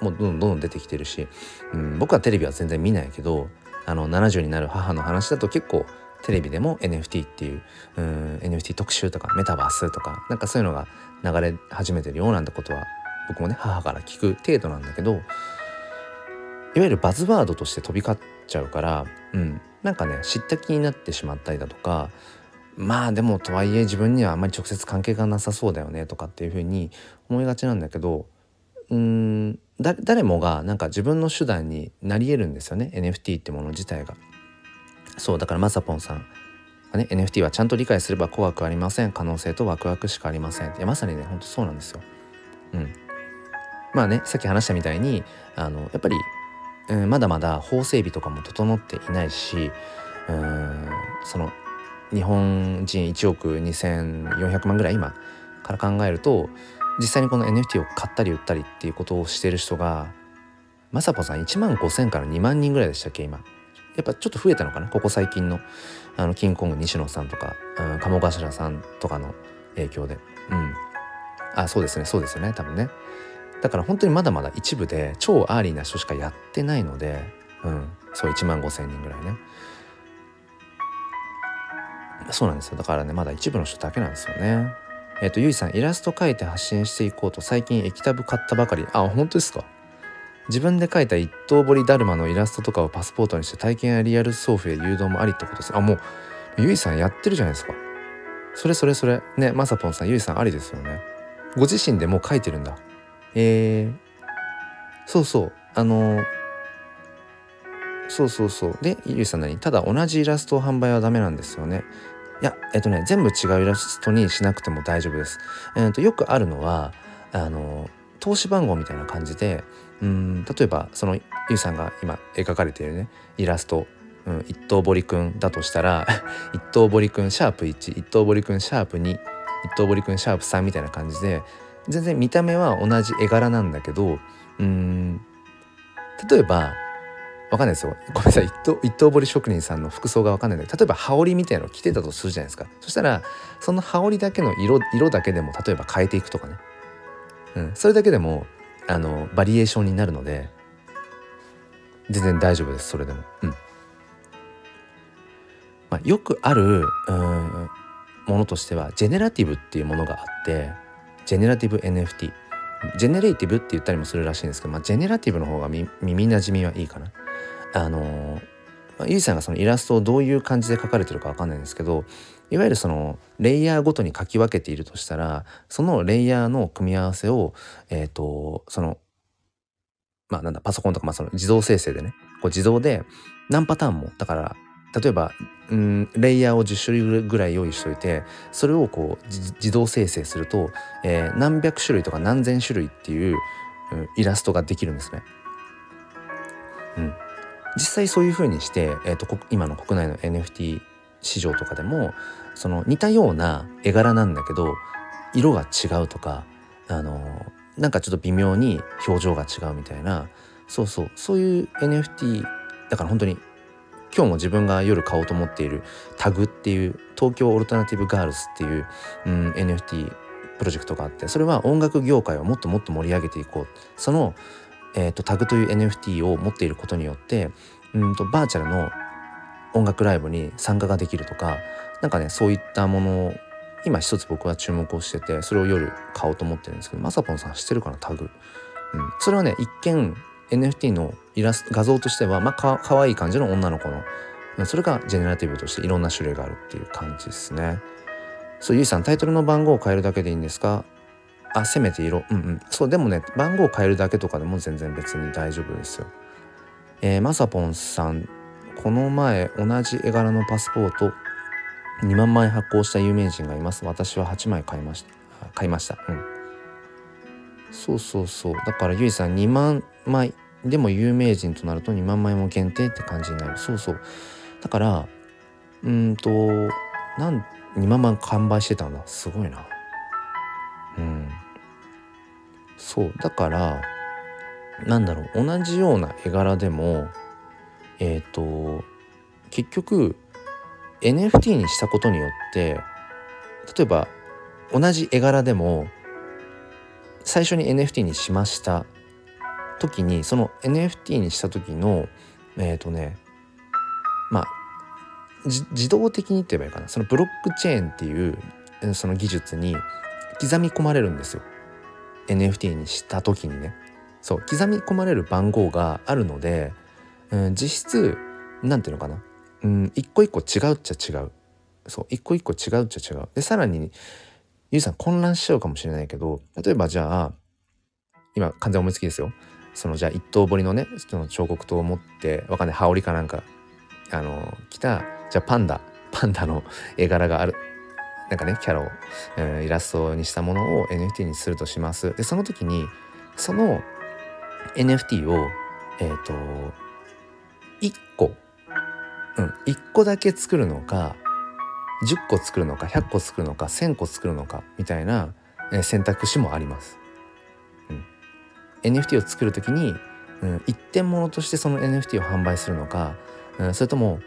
もうどんどんどん出てきてるし、うん、僕はテレビは全然見ないけどあの70になる母の話だと結構テレビでも NFT っていううん NFT 特集とかメタバースとかなんかそういうのが流れ始めてるようなんてことは僕もね母から聞く程度なんだけどいわゆるバズワードとして飛び交っちゃうから、うん、なんかね知った気になってしまったりだとかまあでもとはいえ自分にはあんまり直接関係がなさそうだよねとかっていうふうに思いがちなんだけどうーん誰もがなんか自分の手段になり得るんですよね NFT ってもの自体が。そうだからまさぽんさんがね NFT はちゃんと理解すれば怖くありません可能性とワクワクしかありませんいやまさにねほんとそうなんですよ。うん、まあねさっき話したみたいにあのやっぱり、うん、まだまだ法整備とかも整っていないしうんその日本人1億2400万ぐらい今から考えると実際にこの NFT を買ったり売ったりっていうことをしてる人がまさぽさん1万5,000から2万人ぐらいでしたっけ今。やっぱちょっと増えたのかな？ここ最近のあのキングコング西野さんとか、うん、鴨頭さんとかの影響で。うん。あそうですねそうですよね多分ね。だから本当にまだまだ一部で超アーリーな人しかやってないのでうん。そう1万5,000人ぐらいね。そうなんですよ。だからねまだ一部の人だけなんですよね。えっ、とゆいさんイラスト描いて発信していこうと最近液タブ買ったばかり。あ本当ですか？自分で描いた一刀彫りだるまのイラストとかをパスポートにして体験やリアル送付へ誘導もありってことです。あもうゆいさんやってるじゃないですか。それそれそれ。ねまさぽんさんゆいさんありですよね。ご自身でもう描いてるんだ。えー、そうそう。あのそうそうそう。でゆいさん何ただ同じイラストを販売はダメなんですよね。いやえっとね全部違うイラストにしなくても大丈夫です。えーと、よくあるのはあの投資番号みたいな感じでうん例えばそのゆうさんが今描かれているねイラスト、うん、一等堀くんだとしたら 一等堀くんシャープ1一等堀くんシャープ2一等堀くんシャープ3みたいな感じで全然見た目は同じ絵柄なんだけどうん例えばわかんないですよ。ごめんなさい。一刀一刀彫り職人さんの服装がわかんないんだけど例えば羽織みたいなのを着てたとするじゃないですか。そしたらその羽織だけの色色だけでも例えば変えていくとかね、うん、それだけでもあのバリエーションになるので全然大丈夫です。それでも。うん。まあ、よくあるうんものとしてはジェネラティブっていうものがあってジェネラティブ NFT ジェネレイティブって言ったりもするらしいんですけど、まあ、ジェネラティブの方が耳なじみはいいかな。あのゆいさんがそのイラストをどういう感じで描かれてるか分かんないんですけどいわゆるそのレイヤーごとに書き分けているとしたらそのレイヤーの組み合わせをえっ、ー、とそのまあなんだパソコンとかまあその自動生成でねこう自動で何パターンもだから例えばうんレイヤーを10種類ぐらい用意しといてそれをこう自動生成すると、えー、何百種類とか何千種類っていう、うん、イラストができるんですね。うん、実際そういうふうにして、えーと、今の国内の NFT 市場とかでもその似たような絵柄なんだけど色が違うとかあのなんかちょっと微妙に表情が違うみたいなそうそうそういう NFT だから本当に今日も自分が夜買おうと思っているタグっていう東京オルタナティブガールズっていう、うん、NFT プロジェクトがあってそれは音楽業界をもっともっと盛り上げていこう。そのえーと、タグという NFT を持っていることによってうんとバーチャルの音楽ライブに参加ができるとか何かねそういったものを今一つ僕は注目をしててそれを夜買おうと思ってるんですけどまさぽんさん知ってるかなタグ、うん、それはね一見 NFT のイラスト画像としてはまあかかわいい感じの女の子のそれがジェネラティブとしていろんな種類があるっていう感じですね。そうゆいさんタイトルの番号を変えるだけでいいんですか？あせめて色。うんうん。そうでもね番号を変えるだけとかでも全然別に大丈夫ですよ。えー、まさぽんさん。この前同じ絵柄のパスポート。2万枚発行した有名人がいます。私は8枚買いました。買いました。うん。そうそうそう。だからゆいさん2万枚でも有名人となると2万枚も限定って感じになる。そうそう。だからうんとなん2万枚完売してたんだ。すごいな。うん。そうだからなんだろう同じような絵柄でもえっ、ー、と結局 NFT にしたことによって例えば同じ絵柄でも最初に NFT にしました時にその NFT にした時のえっ、ー、とねまあ自動的にって言えばいいかな。そのブロックチェーンっていうその技術に刻み込まれるんですよ。NFT にした時にねそう刻み込まれる番号があるので、うん、実質何ていうのかな、うん、一個一個違うっちゃ違う。そう一個一個違うっちゃ違う。でさらにゆいさん混乱しちゃうかもしれないけど例えばじゃあ今完全思いつきですよ。そのじゃあ一刀彫りのねその彫刻刀を持ってわかんない羽織かなんかあの来たじゃあパンダパンダの絵柄がある。なんかねキャラを、えー、イラストにしたものを NFT にするとしますでその時にその NFT をえっ、ー、と1個うん1個だけ作るのか10個作るのか100個作るのか1,000個作るのかみたいな、選択肢もあります。うん、NFT を作る時に、うん、一点物としてその NFT を販売するのか、うん、それとも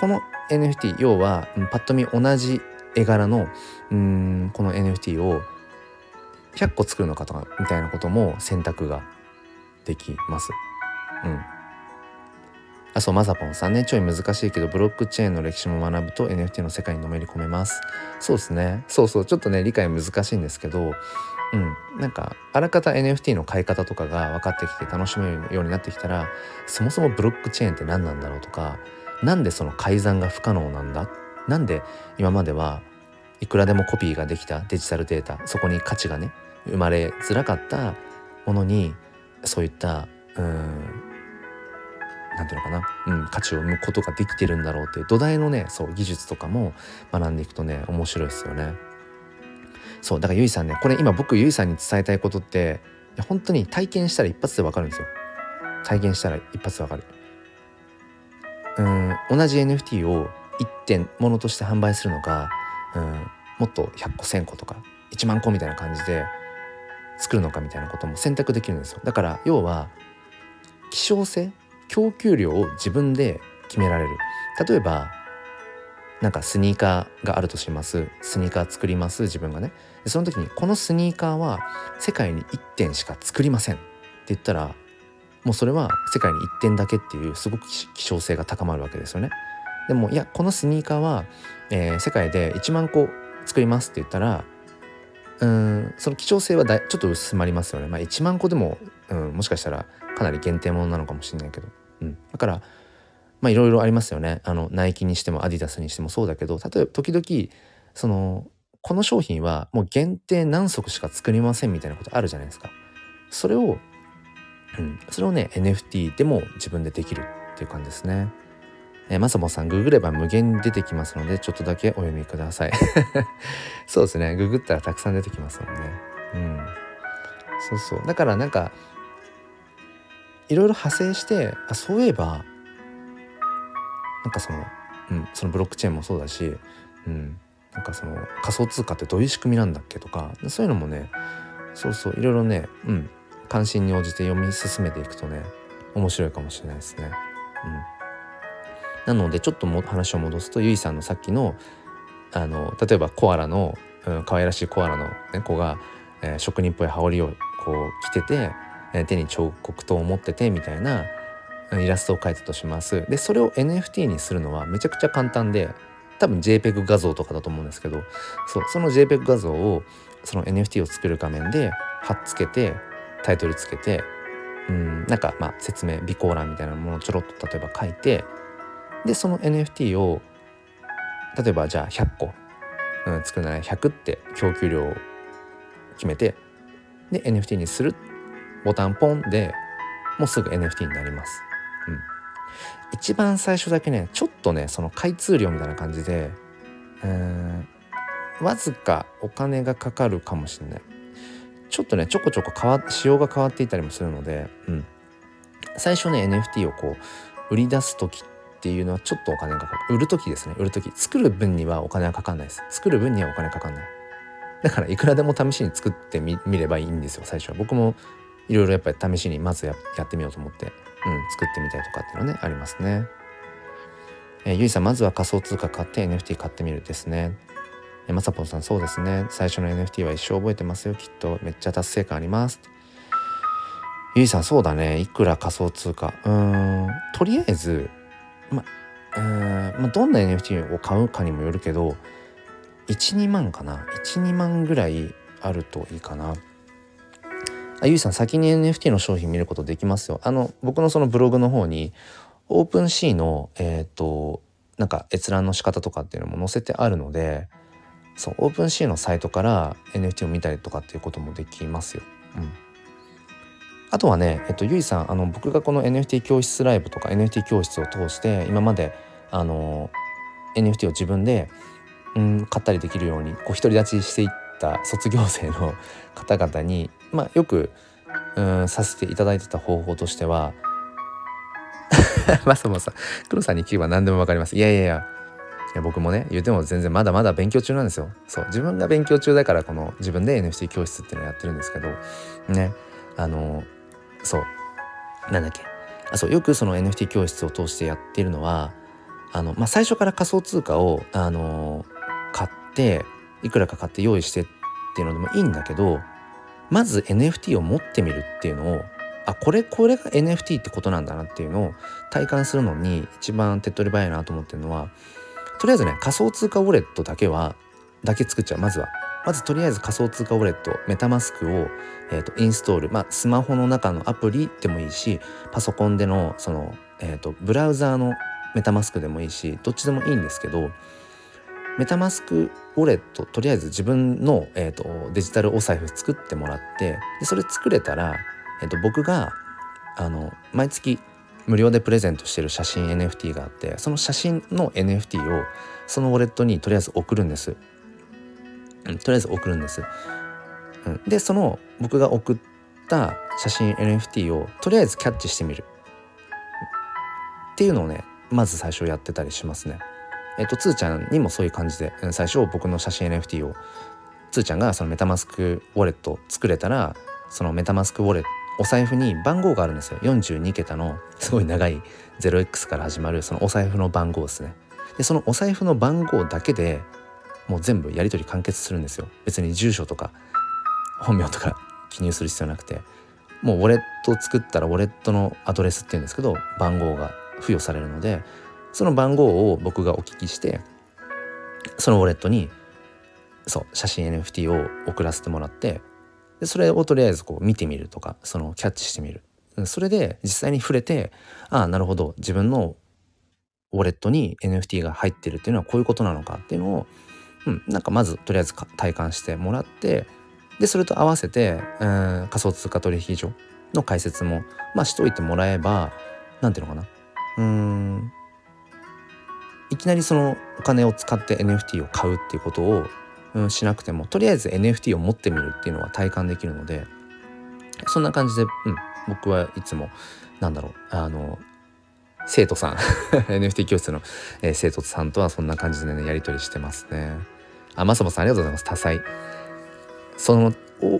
この NFT 要は、パッと見同じ絵柄のうんこの NFT を100個作るのかとかみたいなことも選択ができます。うん。あそうマザポンさんね。ちょい難しいけどブロックチェーンの歴史も学ぶと NFT の世界にのめり込めます。そうですね。そうそう。ちょっとね理解難しいんですけどうん。なんかあらかた NFT の買い方とかが分かってきて楽しめるようになってきたらそもそもブロックチェーンって何なんだろうとかなんでその改ざんが不可能なんだなんで今まではいくらでもコピーができたデジタルデータそこに価値がね生まれづらかったものにそういったうん何て言うのかな、うん、価値を生むことができてるんだろうっていう土台のねそう技術とかも学んでいくとね面白いですよね。そうだからゆいさんねこれ今僕ゆいさんに伝えたいことって本当に体験したら一発でわかるんですよ。体験したら一発でわかる。うん同じ NFT を1点ものとして販売するのか、うん、もっと100個1,000個とか1万個みたいな感じで作るのかみたいなことも選択できるんですよ。だから要は希少性供給量を自分で決められる。例えばなんかスニーカーがあるとします。スニーカー作ります自分がね。その時にこのスニーカーは世界に1点しか作りません。って言ったらもうそれは世界に1点だけっていうすごく希少性が高まるわけですよね。でもいやこのスニーカーは、えー、世界で1万個作りますって言ったらうんその希少性はだちょっと薄まりますよねまあ1万個でも、うん、もしかしたらかなり限定ものなのかもしれないけどうん、だからまあいろいろありますよねあのナイキにしてもアディダスにしてもそうだけど例えば時々そのこの商品はもう限定何足しか作りませんみたいなことあるじゃないですか。それを、うん、それをね NFT でも自分でできるっていう感じですね。えー、まさもさんググれば無限に出てきますのでちょっとだけお読みください。そうですねググったらたくさん出てきますもんね。うん。そうそうだからなんかいろいろ派生してあそういえばなんかその,、うん、そのブロックチェーンもそうだし、うん、なんかその仮想通貨ってどういう仕組みなんだっけとかそういうのもねそうそういろいろね、うん、関心に応じて読み進めていくとね面白いかもしれないですね。うん、なのでちょっとも話を戻すとゆいさんのさっきのあの例えばコアラの、うん、可愛らしいコアラの、ね、子が、えー、職人っぽい羽織をこう着てて手に彫刻刀を持っててみたいなイラストを描いたとします。でそれを NFT にするのはめちゃくちゃ簡単で多分 JPEG 画像とかだと思うんですけどそうその JPEG 画像をその NFT を作る画面で貼っつけてタイトルつけてうんなんかまあ説明備考欄みたいなものをちょろっと例えば書いてでその NFT を例えばじゃあ100個、うん、作るなら100って供給量を決めてで NFT にする。ボタンポンでもうすぐ NFT になります。うん、一番最初だけねちょっとねその開通料みたいな感じでうんわずかお金がかかるかもしれない。ちょっとねちょこちょこ変わ仕様が変わっていたりもするので、うん、最初ね NFT をこう売り出す時っていうのはちょっとお金がかかる。売る時ですね。売る時。作る分にはお金はかかんないです。作る分にはお金かかんない。だからいくらでも試しに作ってみればいいんですよ最初は。僕もいろいろやっぱり試しにまずやってみようと思って、うん、作ってみたりとかっていうのねありますね。えー、ゆいさんまずは仮想通貨買って NFT 買ってみるですね。えー、まさぽんさんそうですね。最初の NFT は一生覚えてますよ。きっとめっちゃ達成感あります。ゆいさんそうだね。いくら仮想通貨。うんとりあえずまうんまあどんな NFT を買うかにもよるけど12万かな12万ぐらいあるといいかな。あゆいさん先に NFT の商品見ることできますよあの僕のそのブログの方に OpenSea のえっ、ー、となんか閲覧の仕方とかっていうのも載せてあるのでそう OpenSea のサイトから NFT を見たりとかっていうこともできますよ。うんあとはね、えっと、ゆいさんあの僕がこの NFT 教室ライブとか NFT 教室を通して今まであの NFT を自分で、うん、買ったりできるようにこう独り立ちしていった卒業生の 方々に、まあ、よく、うん、させていただいてた方法としては まさまさ黒さんに聞けば何でも分かります。いやいやいやいや僕もね言うても全然まだまだ勉強中なんですよ。そう自分が勉強中だからこの自分で NFT 教室っていうのをやってるんですけどねあのそう。なんだっけ。あそうよくその NFT 教室を通してやってるのはあの、まあ、最初から仮想通貨をあの買っていくらか買って用意してっていうのでもいいんだけどまず NFT を持ってみるっていうのをあこれこれが NFT ってことなんだなっていうのを体感するのに一番手っ取り早いなと思ってるのはとりあえずね仮想通貨ウォレットだけはだけ作っちゃうまずは。まずとりあえず仮想通貨ウォレットメタマスクを、えーと、インストールまあスマホの中のアプリでもいいしパソコンでのその、えーと、ブラウザーのメタマスクでもいいしどっちでもいいんですけどメタマスクウォレットとりあえず自分の、えーと、デジタルお財布作ってもらってでそれ作れたら、えー、と僕があの毎月無料でプレゼントしてる写真 NFT があってその写真の NFT をそのウォレットにとりあえず送るんです。うん、とりあえず送るんです。うん、でその僕が送った写真 NFT をとりあえずキャッチしてみるっていうのをねまず最初やってたりしますね。えっとつーちゃんにもそういう感じで最初僕の写真 NFT をつーちゃんがそのメタマスクウォレット作れたらそのメタマスクウォレットお財布に番号があるんですよ42桁のすごい長い 0x から始まるそのお財布の番号ですねでそのお財布の番号だけでもう全部やり取り完結するんですよ。別に住所とか本名とか 記入する必要なくて。もうウォレットを作ったらウォレットのアドレスっていうんですけど番号が付与されるのでその番号を僕がお聞きしてそのウォレットにそう写真 NFT を送らせてもらってでそれをとりあえずこう見てみるとかそのキャッチしてみる。それで実際に触れてああなるほど自分のウォレットに NFT が入ってるっていうのはこういうことなのかっていうのをうん、なんかまずとりあえず体感してもらってでそれと合わせて、うん、仮想通貨取引所の解説もまあしといてもらえば何ていうのかな。うん。いきなりそのお金を使って NFT を買うっていうことを、うん、しなくてもとりあえず NFT を持ってみるっていうのは体感できるのでそんな感じで、うん、僕はいつもなんだろうあの生徒さん NFT 教室の、えー、生徒さんとはそんな感じでねやり取りしてますね。あまさまさんありがとうございます。多彩。その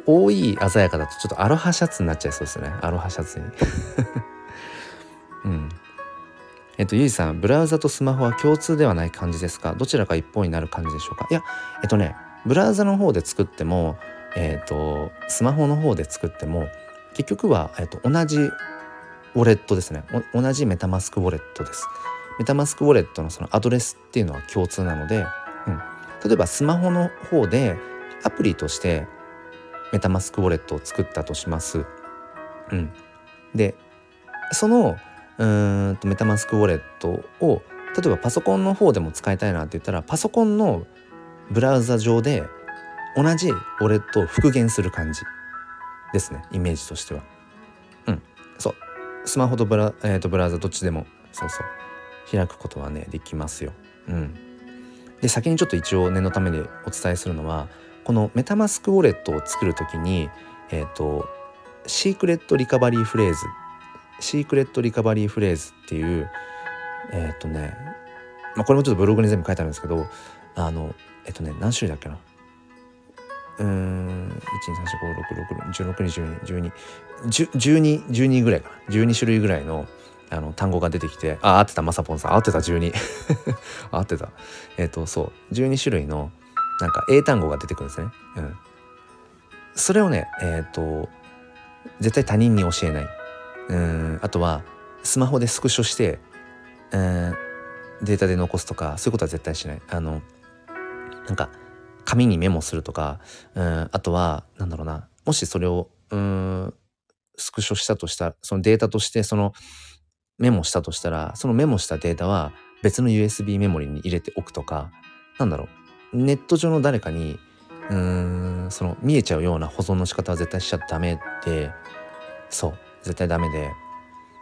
多い鮮やかだとちょっとアロハシャツになっちゃいそうですね。アロハシャツに。うん。えっとゆいさんブラウザとスマホは共通ではない感じですか？どちらか一方になる感じでしょうか？いやえっとねブラウザの方で作ってもえっとスマホの方で作っても結局は、えっと、同じウォレットですね。同じメタマスクウォレットです。メタマスクウォレットのそのアドレスっていうのは共通なので、うん、例えばスマホの方でアプリとしてメタマスクウォレットを作ったとします。うん、でそのうんとメタマスクウォレットを例えばパソコンの方でも使いたいなって言ったらパソコンのブラウザ上で同じウォレットを復元する感じですねイメージとしては。うんそうスマホとブラ,、えー、とブラウザどっちでもそうそう開くことはねできますよ。うん、で先にちょっと一応念のためにお伝えするのはこのメタマスクウォレットを作る時にえ、ー、とシークレットリカバリーフレーズシークレットリカバリーフレーズっていうえっ、ー、とね、まあ、これもちょっとブログに全部書いてあるんですけどあのえっ、ー、とね何種類だっけな？うーん1234566161212 12ぐらいかな。12種類ぐらいのあの単語が出てきてあ合ってたまさぽんさん。合ってた12 合ってた。えっ、ー、とそう。12種類のなんか英単語が出てくるんですね。うん、それをねえっ、ー、と絶対他人に教えない。うん。あとはスマホでスクショしてうん。データで残すとかそういうことは絶対しない。あのなんか紙にメモするとかうん。あとはなんだろうな。もしそれをうん。スクショしたとしたらそのデータとしてそのメモしたとしたらそのメモしたデータは別の USB メモリに入れておくとかなんだろう。ネット上の誰かにうーんその見えちゃうような保存の仕方は絶対しちゃダメでそう絶対ダメで。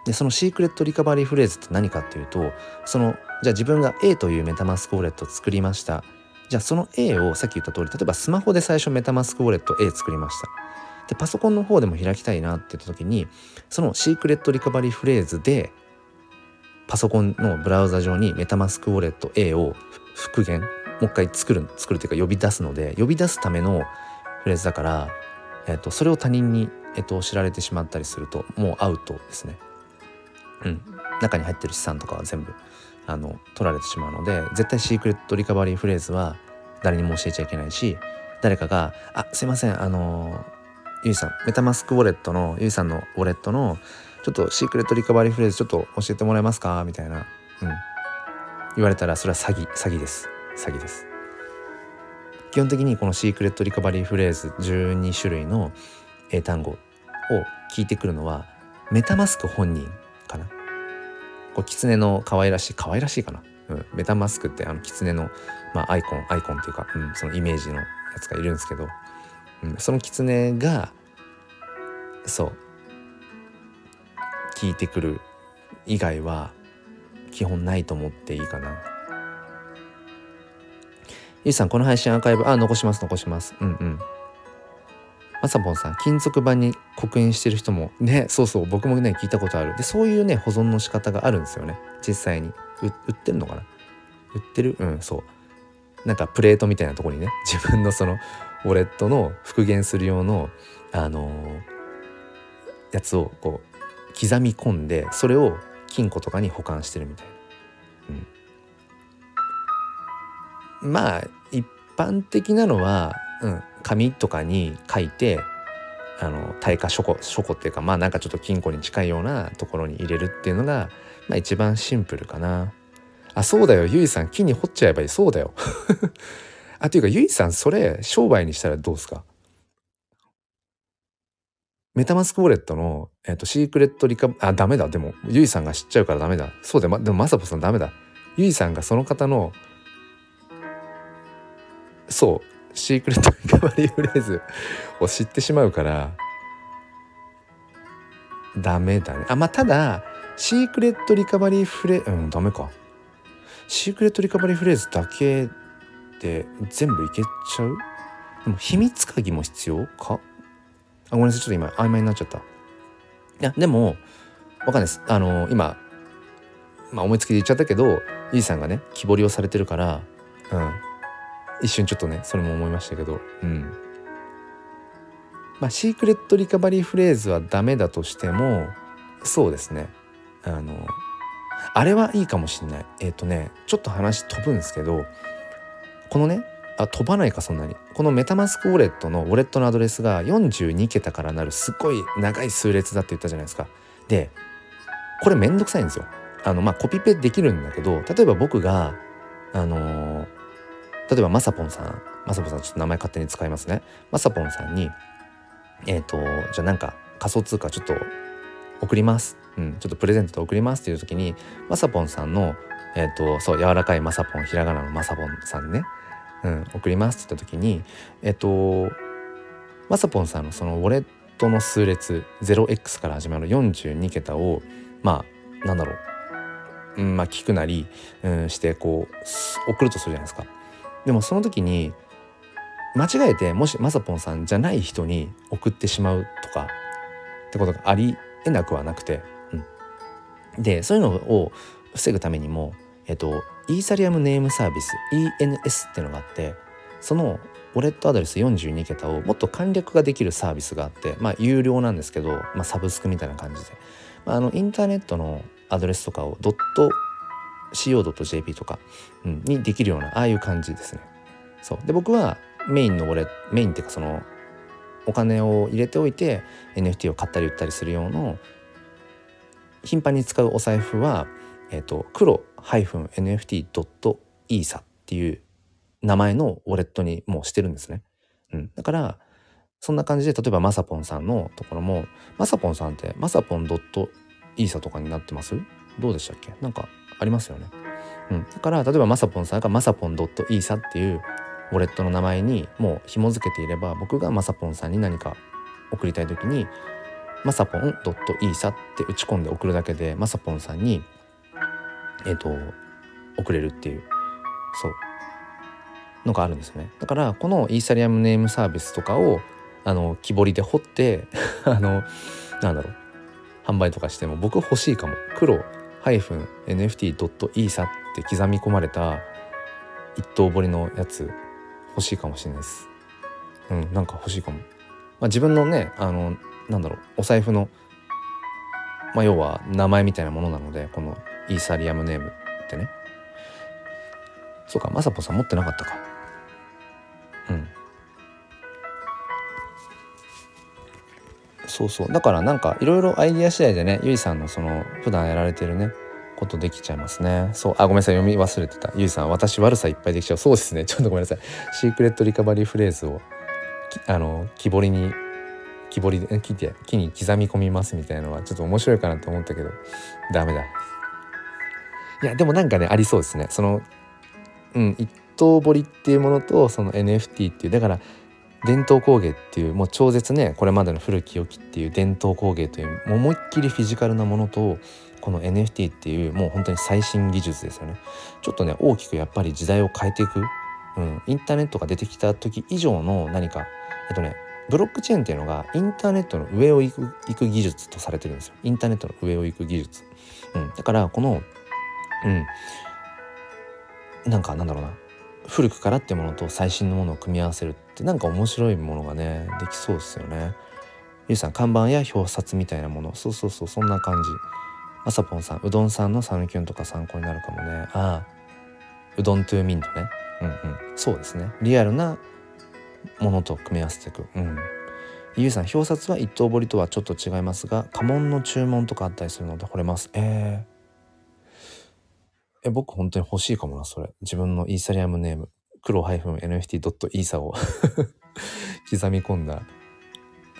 でそのシークレットリカバリーフレーズって何かっていうとそのじゃあ自分が A というメタマスクウォレットを作りました。じゃあその A をさっき言った通り例えばスマホで最初メタマスクウォレット A 作りました。でパソコンの方でも開きたいなって言った時にそのシークレットリカバリーフレーズでパソコンのブラウザ上にメタマスクウォレット A を復元もう一回作る作るというか呼び出すので呼び出すためのフレーズだから、えっと、それを他人に、えっと、知られてしまったりするともうアウトですね。うん、中に入ってる資産とかは全部あの取られてしまうので絶対シークレットリカバリーフレーズは誰にも教えちゃいけないし誰かが「あすいませんあのゆいさんメタマスクウォレットのゆいさんのウォレットのちょっとシークレットリカバリーフレーズちょっと教えてもらえますか?」みたいな、うん、言われたらそれは詐欺詐欺です。詐欺です。基本的にこのシークレットリカバリーフレーズ12種類の英単語を聞いてくるのはメタマスク本人かな？こう狐の可愛らしい可愛らしいかな、うん、メタマスクってあの狐の、まあ、アイコンアイコンっていうか、うん、そのイメージのやつがいるんですけど、うん、その狐がそう。聞いてくる以外は基本ないと思っていいかな。ゆうさん、この配信アーカイブ、あ、残します、残します。うんうん。まさぽんさん、金属板に刻印してる人も、ね、そうそう、僕もね、聞いたことある。で、そういうね、保存の仕方があるんですよね。実際に。売ってるのかな？売ってる？うん、そう。なんかプレートみたいなとこにね、自分のその、ウォレットの復元する用の、あのー、やつをこう、刻み込んで、それを金庫とかに保管してるみたいな。うん。まあ、一般的なのは、うん、紙とかに書いてあの耐火書庫書庫っていうかまあなんかちょっと金庫に近いようなところに入れるっていうのが、まあ、一番シンプルかな。あそうだよゆいさん木に掘っちゃえばいいそうだよ。あというかゆいさんそれ商売にしたらどうですか？メタマスクウォレットの、えーと、シークレットリカあダメだ。でもゆいさんが知っちゃうからダメだ。そうだよ、ま、でもまさぽさんダメだ。ゆいさんがその方のそうシークレットリカバリーフレーズ を知ってしまうからダメだね。あまあただシークレットリカバリーフレーズうんダメか。シークレットリカバリーフレーズだけで全部いけちゃう？でも秘密鍵も必要か？あごめんなさい。ちょっと今曖昧になっちゃった。いやでもわかんないです。あの今まあ思いつきで言っちゃったけどイーさんがね木彫りをされてるからうん。一瞬ちょっとねそれも思いましたけどうん。まあシークレットリカバリーフレーズはダメだとしてもそうですね。あのあれはいいかもしんない。えっ、ー、とねちょっと話飛ぶんですけどこのねあ飛ばないかそんなに。このメタマスクウォレットのウォレットのアドレスが42桁からなるすっごい長い数列だって言ったじゃないですか。でこれめんどくさいんですよ。あのまあコピペできるんだけど例えば僕があのー例えばまさぽんさんまさぽんさんちょっと名前勝手に使いますね。まさぽんさんにえっ、ー、とじゃあなんか仮想通貨ちょっと送ります、うん、ちょっとプレゼントで送ります。っていう時にまさぽんさんのえっ、ー、とそう柔らかいまさぽんひらがなのまさぽんさんね、うん、送りますって言った時にえっ、とまさぽんさんのそのウォレットの数列 0x から始まる42桁をまあなんだろう、うん、まあ聞くなり、うん、してこう送るとするじゃないですか。でもその時に間違えてもしまさぽんさんじゃない人に送ってしまうとかってことがありえなくはなくて、うん、でそういうのを防ぐためにも、えっと、イーサリアムネームサービス ENS っていうのがあってそのウォレットアドレス42桁をもっと簡略化できるサービスがあってまあ有料なんですけど、まあ、サブスクみたいな感じで、まあ、あのインターネットのアドレスとかをドット co.jp とか、うん、にできるようなああいう感じですね。そうで僕はメインのウォレメインっていうかそのお金を入れておいて NFT を買ったり売ったりする用の頻繁に使うお財布は、えーと、黒 -nft.esa っていう名前のウォレットにもうしてるんですね。うん、だからそんな感じで例えばまさぽんさんのところもまさぽんさんってまさぽん .esa とかになってます？どうでしたっけ？なんかありますよね。うん、だから例えばまさぽんさんがまさぽん .isa っていうウォレットの名前にもう紐付けていれば僕がまさぽんさんに何か送りたい時にまさぽん .isa って打ち込んで送るだけでまさぽんさんにえっ、ー、と送れるっていうそう。のがあるんですよね。だからこのイーサリアムネームサービスとかをあの木彫りで彫って あのなんだろう販売とかしても僕欲しいかも。黒 -nft.isa って刻み込まれた一等彫りのやつ欲しいかもしれないです。うんなんか欲しいかも、まあ、自分のねあのなんだろうお財布のまあ要は名前みたいなものなのでこのイーサリアムネームってね。そうかまさぽさん持ってなかったか。うん。そうそう。だからなんかいろいろアイディア次第でねゆいさんのその普段やられてるねことできちゃいますね。そう。あごめんなさい。読み忘れてた。ゆいさん私悪さいっぱいできちゃう。そうですね。ちょっとごめんなさい。シークレットリカバリーフレーズをあの木彫りに木彫りで木木に刻み込みますみたいなのはちょっと面白いかなと思ったけど。ダメだ。いやでもなんかねありそうですね。そのうん一刀彫りっていうものとその NFT っていうだから伝統工芸っていうもう超絶ねこれまでの古き良きっていう伝統工芸という思いっきりフィジカルなものとこの NFT っていうもう本当に最新技術ですよね。ちょっとね大きくやっぱり時代を変えていく、うん、インターネットが出てきた時以上の何かえっとねブロックチェーンっていうのがインターネットの上を行く行く技術とされてるんですよ。インターネットの上を行く技術、うん、だからこのうんなんかなんだろうな古くからってものと最新のものを組み合わせるってなんか面白いものがねできそうですよね。ゆうさん看板や表札みたいなものそうそうそうそんな感じ。まさぽんさんうどんさんのサヌキュンとか参考になるかもね。ああうどんトゥーミントね。うんうんそうですね。リアルなものと組み合わせていく。うん。ゆうさん表札は一等彫りとはちょっと違いますが家紋の注文とかあったりするので惚れます。えーえ、僕本当に欲しいかもな、それ。自分のイーサリアムネーム、黒 -nft.isa を 刻み込んだ、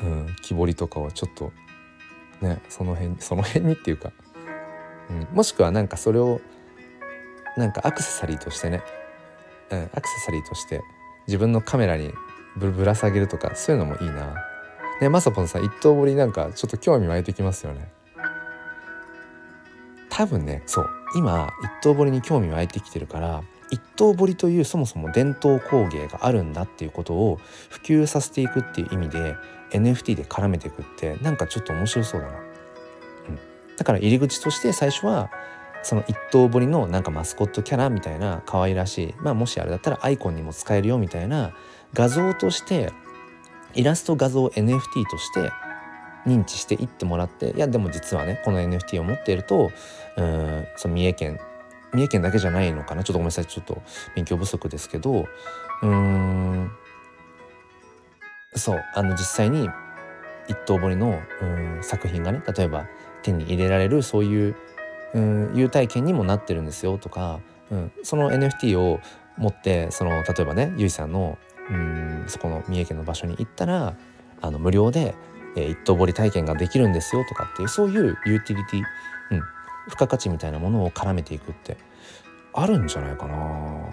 うん、木彫りとかをちょっと、ね、その辺、その辺にっていうか、うん、もしくはなんかそれを、なんかアクセサリーとしてね、うん、アクセサリーとして自分のカメラにぶぶら下げるとか、そういうのもいいな。ね、まさぽんさん、一刀彫りなんかちょっと興味湧いてきますよね。多分ね、そう。今一刀彫りに興味湧いてきてるから一刀彫りというそもそも伝統工芸があるんだっていうことを普及させていくっていう意味で NFT で絡めていくってなんかちょっと面白そうだな。うん、だから入り口として最初はその一刀彫りのなんかマスコットキャラみたいな可愛らしいまあもしあれだったらアイコンにも使えるよみたいな画像としてイラスト画像 NFT として認知していってもらっていやでも実はねこの NFT を持っているとうんその三重県三重県だけじゃないのかなちょっとごめんなさいちょっと勉強不足ですけどうんそうあの実際に一刀彫りのうん作品がね例えば手に入れられるそういううん優待券にもなってるんですよとか、うん、その NFT を持ってその例えばねゆいさんのうんそこの三重県の場所に行ったらあの無料でえー、一刀彫り体験ができるんですよとかっていうそういうユーティリティ、うん、付加価値みたいなものを絡めていくってあるんじゃないかな。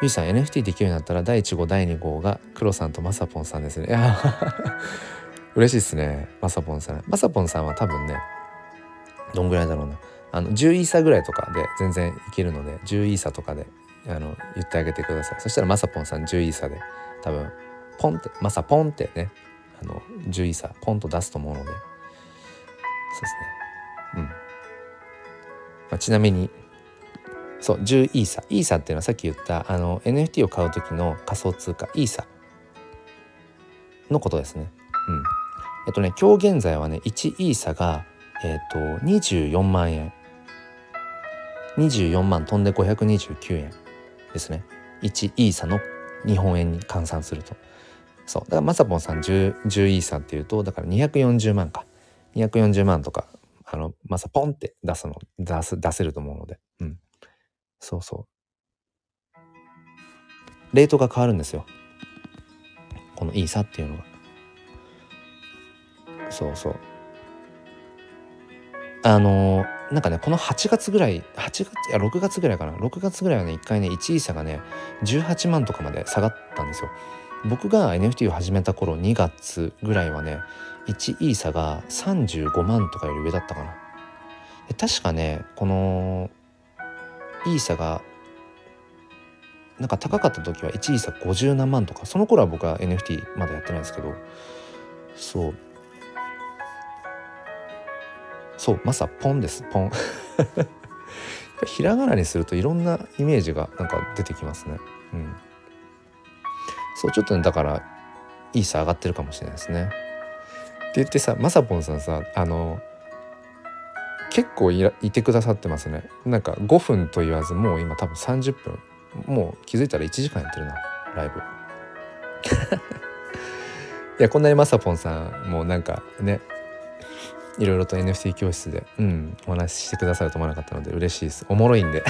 ゆいさん NFT できるようになったら第1号第2号が黒さんとまさぽんさんですね。いや 嬉しいですね。まさぽんさん。まさぽんさんは多分ねどんぐらいだろうな。あの10イーサぐらいとかで全然いけるので10イーサとかであの言ってあげてください。そしたらまさぽんさん10イーサで多分ポンってまさポンってねあの10イーサポンと出すと思うので。そうですね。うん、まあ、ちなみにそう10イーサイーサっていうのはさっき言ったあの NFT を買う時の仮想通貨イーサのことですね。うん。えっとね今日現在はね1イーサがえっと24万円。24万飛んで529円ですね。1イーサの日本円に換算すると。そう。だからまさぽんさん 10, 10イーサっていうとだから240万か。240万とかあのまさポンって出すの出す出せると思うので。うん。そうそう。レートが変わるんですよ。このイーサっていうのが。そうそう。あのなんかねこの8月ぐらい8月いや6月ぐらいかな。6月ぐらいはね一回ね1イーサがね18万とかまで下がったんですよ。僕が NFT を始めた頃2月ぐらいはね1イーサが35万とかより上だったかな。確かねこのイーサがなんか高かった時は1イーサ50何万とかその頃は僕は NFT まだやってないんですけどそう。そうまさポンです。ポン。ひらがなにするといろんなイメージがなんか出てきますね。うん。そうちょっとねだからいい差上がってるかもしれないですね。って言ってさまさぽんさんさあの結構いてくださってますね。なんか5分と言わずもう今多分30分。もう気づいたら1時間やってるなライブ。いやこんなにまさぽんさんもうなんかねいろいろと NFT 教室で、うん、お話ししてくださると思わなかったので嬉しいです。おもろいんで。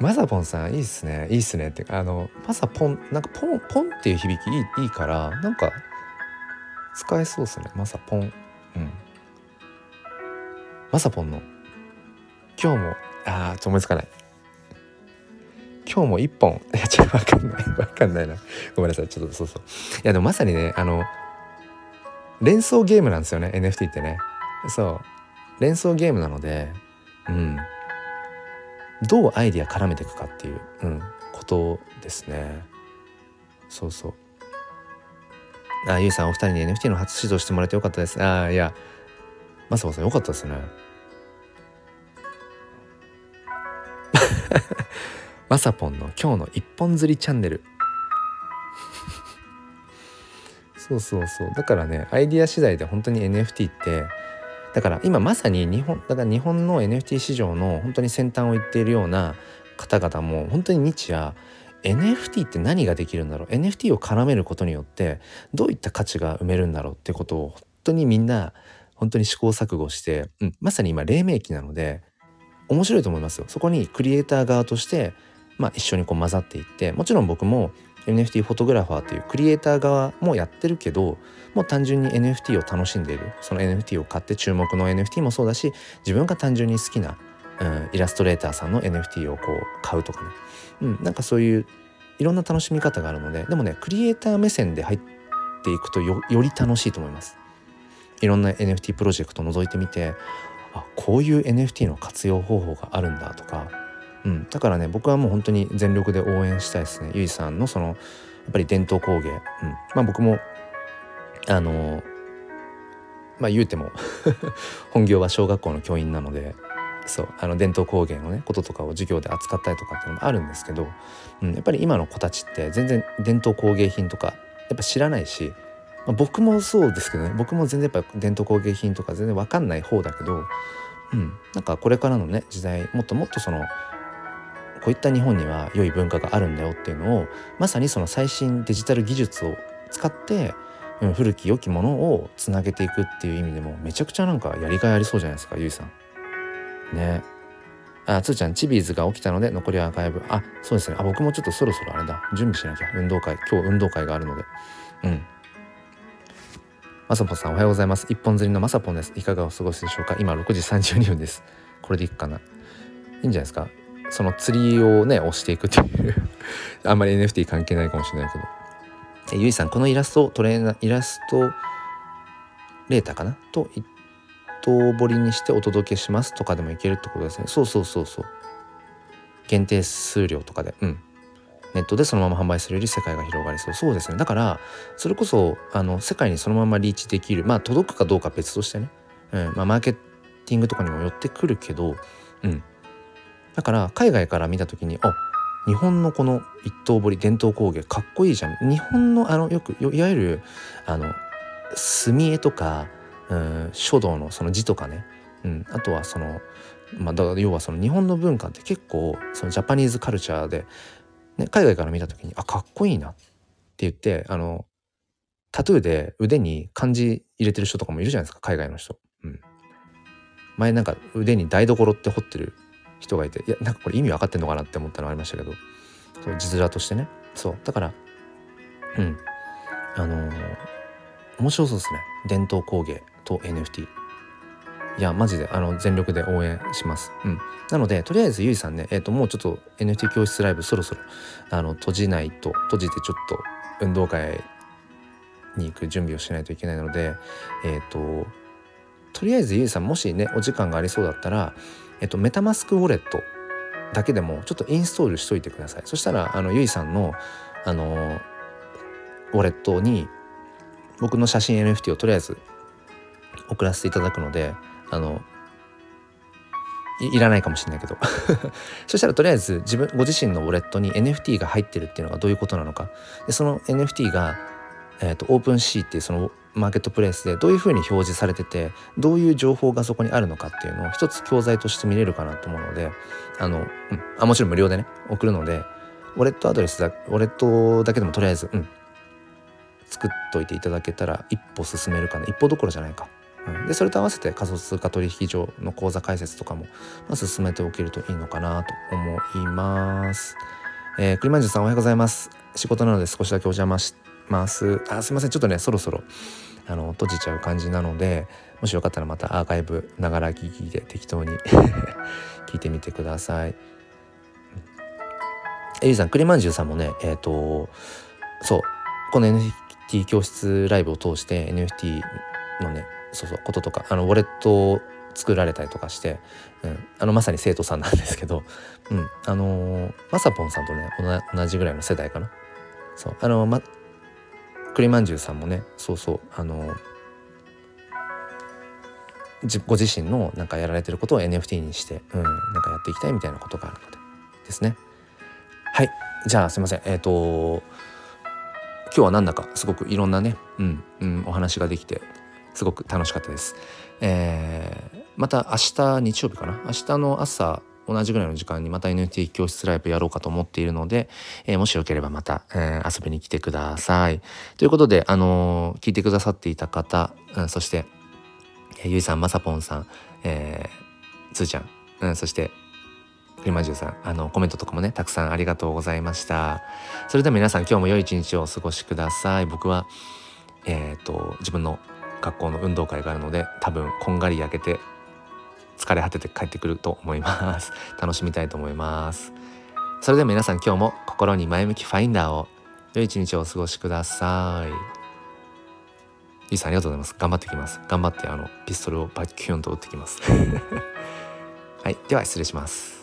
マサポンさんいいっすね。いいっすね。ってあのマサポンなんかポンポンっていう響きいいいいからなんか使えそうっすね。マサポン。うん。マサポンの。今日もあーちょっと思いつかない。今日も一本。いやちょっとわかんない。わかんないな。ごめんなさい。ちょっとそうそう。いやでもまさにねあの連想ゲームなんですよね。NFT ってね。そう。連想ゲームなのでうん。どうアイディア絡めていくかっていう、うん、ことですね。そうそう。あゆいさんお二人に NFT の初指導してもらえてよかったです。あいやまさまさんよかったですね。まさぽんの今日の一本釣りチャンネル。そうそうそう。だからねアイディア次第で本当に NFT ってだから今まさに日本だから日本の NFT 市場の本当に先端を行っているような方々も本当に日夜 NFT って何ができるんだろう？NFT を絡めることによってどういった価値が埋めるんだろうってことを本当にみんな本当に試行錯誤して、うん、まさに今黎明期なので面白いと思いますよ。そこにクリエイター側として、まあ、一緒にこう混ざっていってもちろん僕も NFT フォトグラファーというクリエイター側もやってるけどもう単純に NFT を楽しんでいるその NFT を買って注目の NFT もそうだし自分が単純に好きな、うん、イラストレーターさんの NFT をこう買うとかね、うん、なんかそういういろんな楽しみ方があるのででもねクリエイター目線で入っていくとより楽しいと思います。いろんな NFT プロジェクト覗いてみてあこういう NFT の活用方法があるんだとかうん、だからね僕はもう本当に全力で応援したいですね。ゆいさんのそのやっぱり伝統工芸、うん、まあ僕もあのまあ言うても 本業は小学校の教員なのでそうあの伝統工芸のねこととかを授業で扱ったりとかっていうのもあるんですけど、うん、やっぱり今の子たちって全然伝統工芸品とかやっぱ知らないし、まあ、僕もそうですけどね僕も全然やっぱ伝統工芸品とか全然分かんない方だけど、うん、なんかこれからのね時代もっともっとそのこういった日本には良い文化があるんだよっていうのをまさにその最新デジタル技術を使って、うん、古き良きものをつなげていくっていう意味でもめちゃくちゃなんかやりがいありそうじゃないですかゆいさん。ね。あつーちゃんチビーズが起きたので残りはアーカイブ。あそうですね。あ僕もちょっとそろそろあれだ。準備しなきゃ。運動会。今日運動会があるので。うん。まさぽんさんおはようございます。一本釣りのまさぽんです。いかがお過ごしでしょうか？今6時32分です。これでいくかな。いいんじゃないですか？その釣りをね押していくっていう。あんまり NFT 関係ないかもしれないけど。えゆいさんこのイラストトレーナーイラストレーターかな？と一等彫りにしてお届けしますとかでもいけるってことですね。そうそうそうそう。限定数量とかで。うん。ネットでそのまま販売するより世界が広がりそう。そうですね。だからそれこそあの世界にそのままリーチできる。まあ届くかどうか別としてね、うん。まあ、マーケティングとかにも寄ってくるけど。うん。だから海外から見た時にあ日本のこの一刀彫り伝統工芸かっこいいじゃん。日本のあのよくいわゆるあの墨絵とか、うん、書道のその字とかね、うん、あとはその、まあ、だ要はその日本の文化って結構そのジャパニーズカルチャーで、ね、海外から見た時にあかっこいいなって言ってあのタトゥーで腕に漢字入れてる人とかもいるじゃないですか海外の人。うん、前なんか腕に台所って彫ってる人がいていやなんかこれ意味分かってんのかなって思ったのありましたけどそう字面としてね。そう。だからうん。あのー、面白そうですね。伝統工芸と NFT いやマジであの全力で応援します。うん、なのでとりあえずゆいさんね、えーと、もうちょっと NFT 教室ライブそろそろあの閉じないと閉じてちょっと運動会に行く準備をしないといけないのでえっ、ー、ととりあえずゆいさんもしねお時間がありそうだったら、えっ、と、メタマスクウォレットだけでもちょっとインストールしといてください。そしたらあのゆいさんのあのウォレットに僕の写真 NFT をとりあえず送らせていただくのであのいらないかもしれないけど。そしたらとりあえず自分ご自身のウォレットに NFT が入ってるっていうのがどういうことなのか。でその NFT が、えーと、オープンシーっていうそのマーケットプレイスでどういうふうに表示されててどういう情報がそこにあるのかっていうのを一つ教材として見れるかなと思うのであの、うん、あもちろん無料でね送るのでウォレットアドレスだウォレットだけでもとりあえず、うん、作っといていただけたら一歩進めるかな一歩どころじゃないかうん、でそれと合わせて仮想通貨取引所の口座開設とかも、まあ、進めておけるといいのかなと思います。えー、栗まんじゅうさんおはようございます。仕事なので少しだけお邪魔します。あすいませんちょっとねそろそろあの閉じちゃう感じなのでもしよかったらまたアーカイブながら聞きで適当に 聞いてみてください。えゆいさん栗まんじゅうさんもねえっ、ー、とそうこの NFT 教室ライブを通して NFT のねそうそうこととかあのウォレットを作られたりとかして、うん、あのまさに生徒さんなんですけど、うん、あのー、まさぽんさんとね同じぐらいの世代かなそうあのま栗まんじゅうさんもねそうそうあの、ご自身のなんかやられてることを NFT にして、うん、なんかやっていきたいみたいなことがあるのでですね。はい。じゃあすいません。えっ、ー、と今日はなんだかすごくいろんなね、うんうん、お話ができてすごく楽しかったです。えー、また明日日曜日かな？明日の朝同じぐらいの時間にまた NFT 教室ライブやろうかと思っているので、えー、もしよければまた、えー、遊びに来てください。ということで、あのー、聞いてくださっていた方、うん、そして、えー、ゆいさん、まさぽんさん、えー、つーちゃん、うん、そして、クリマジュさん、あの、コメントとかもね、たくさんありがとうございました。それでは皆さん、今日も良い一日をお過ごしください。僕は、えっ、と、自分の学校の運動会があるので多分こんがり焼けて疲れ果てて帰ってくると思います。楽しみたいと思います。それでは皆さん今日も心に前向きファインダーを良い一日をお過ごしください。リさんありがとうございます。頑張ってきます。頑張ってあのピストルをバキュンと打ってきます。はい。では失礼します。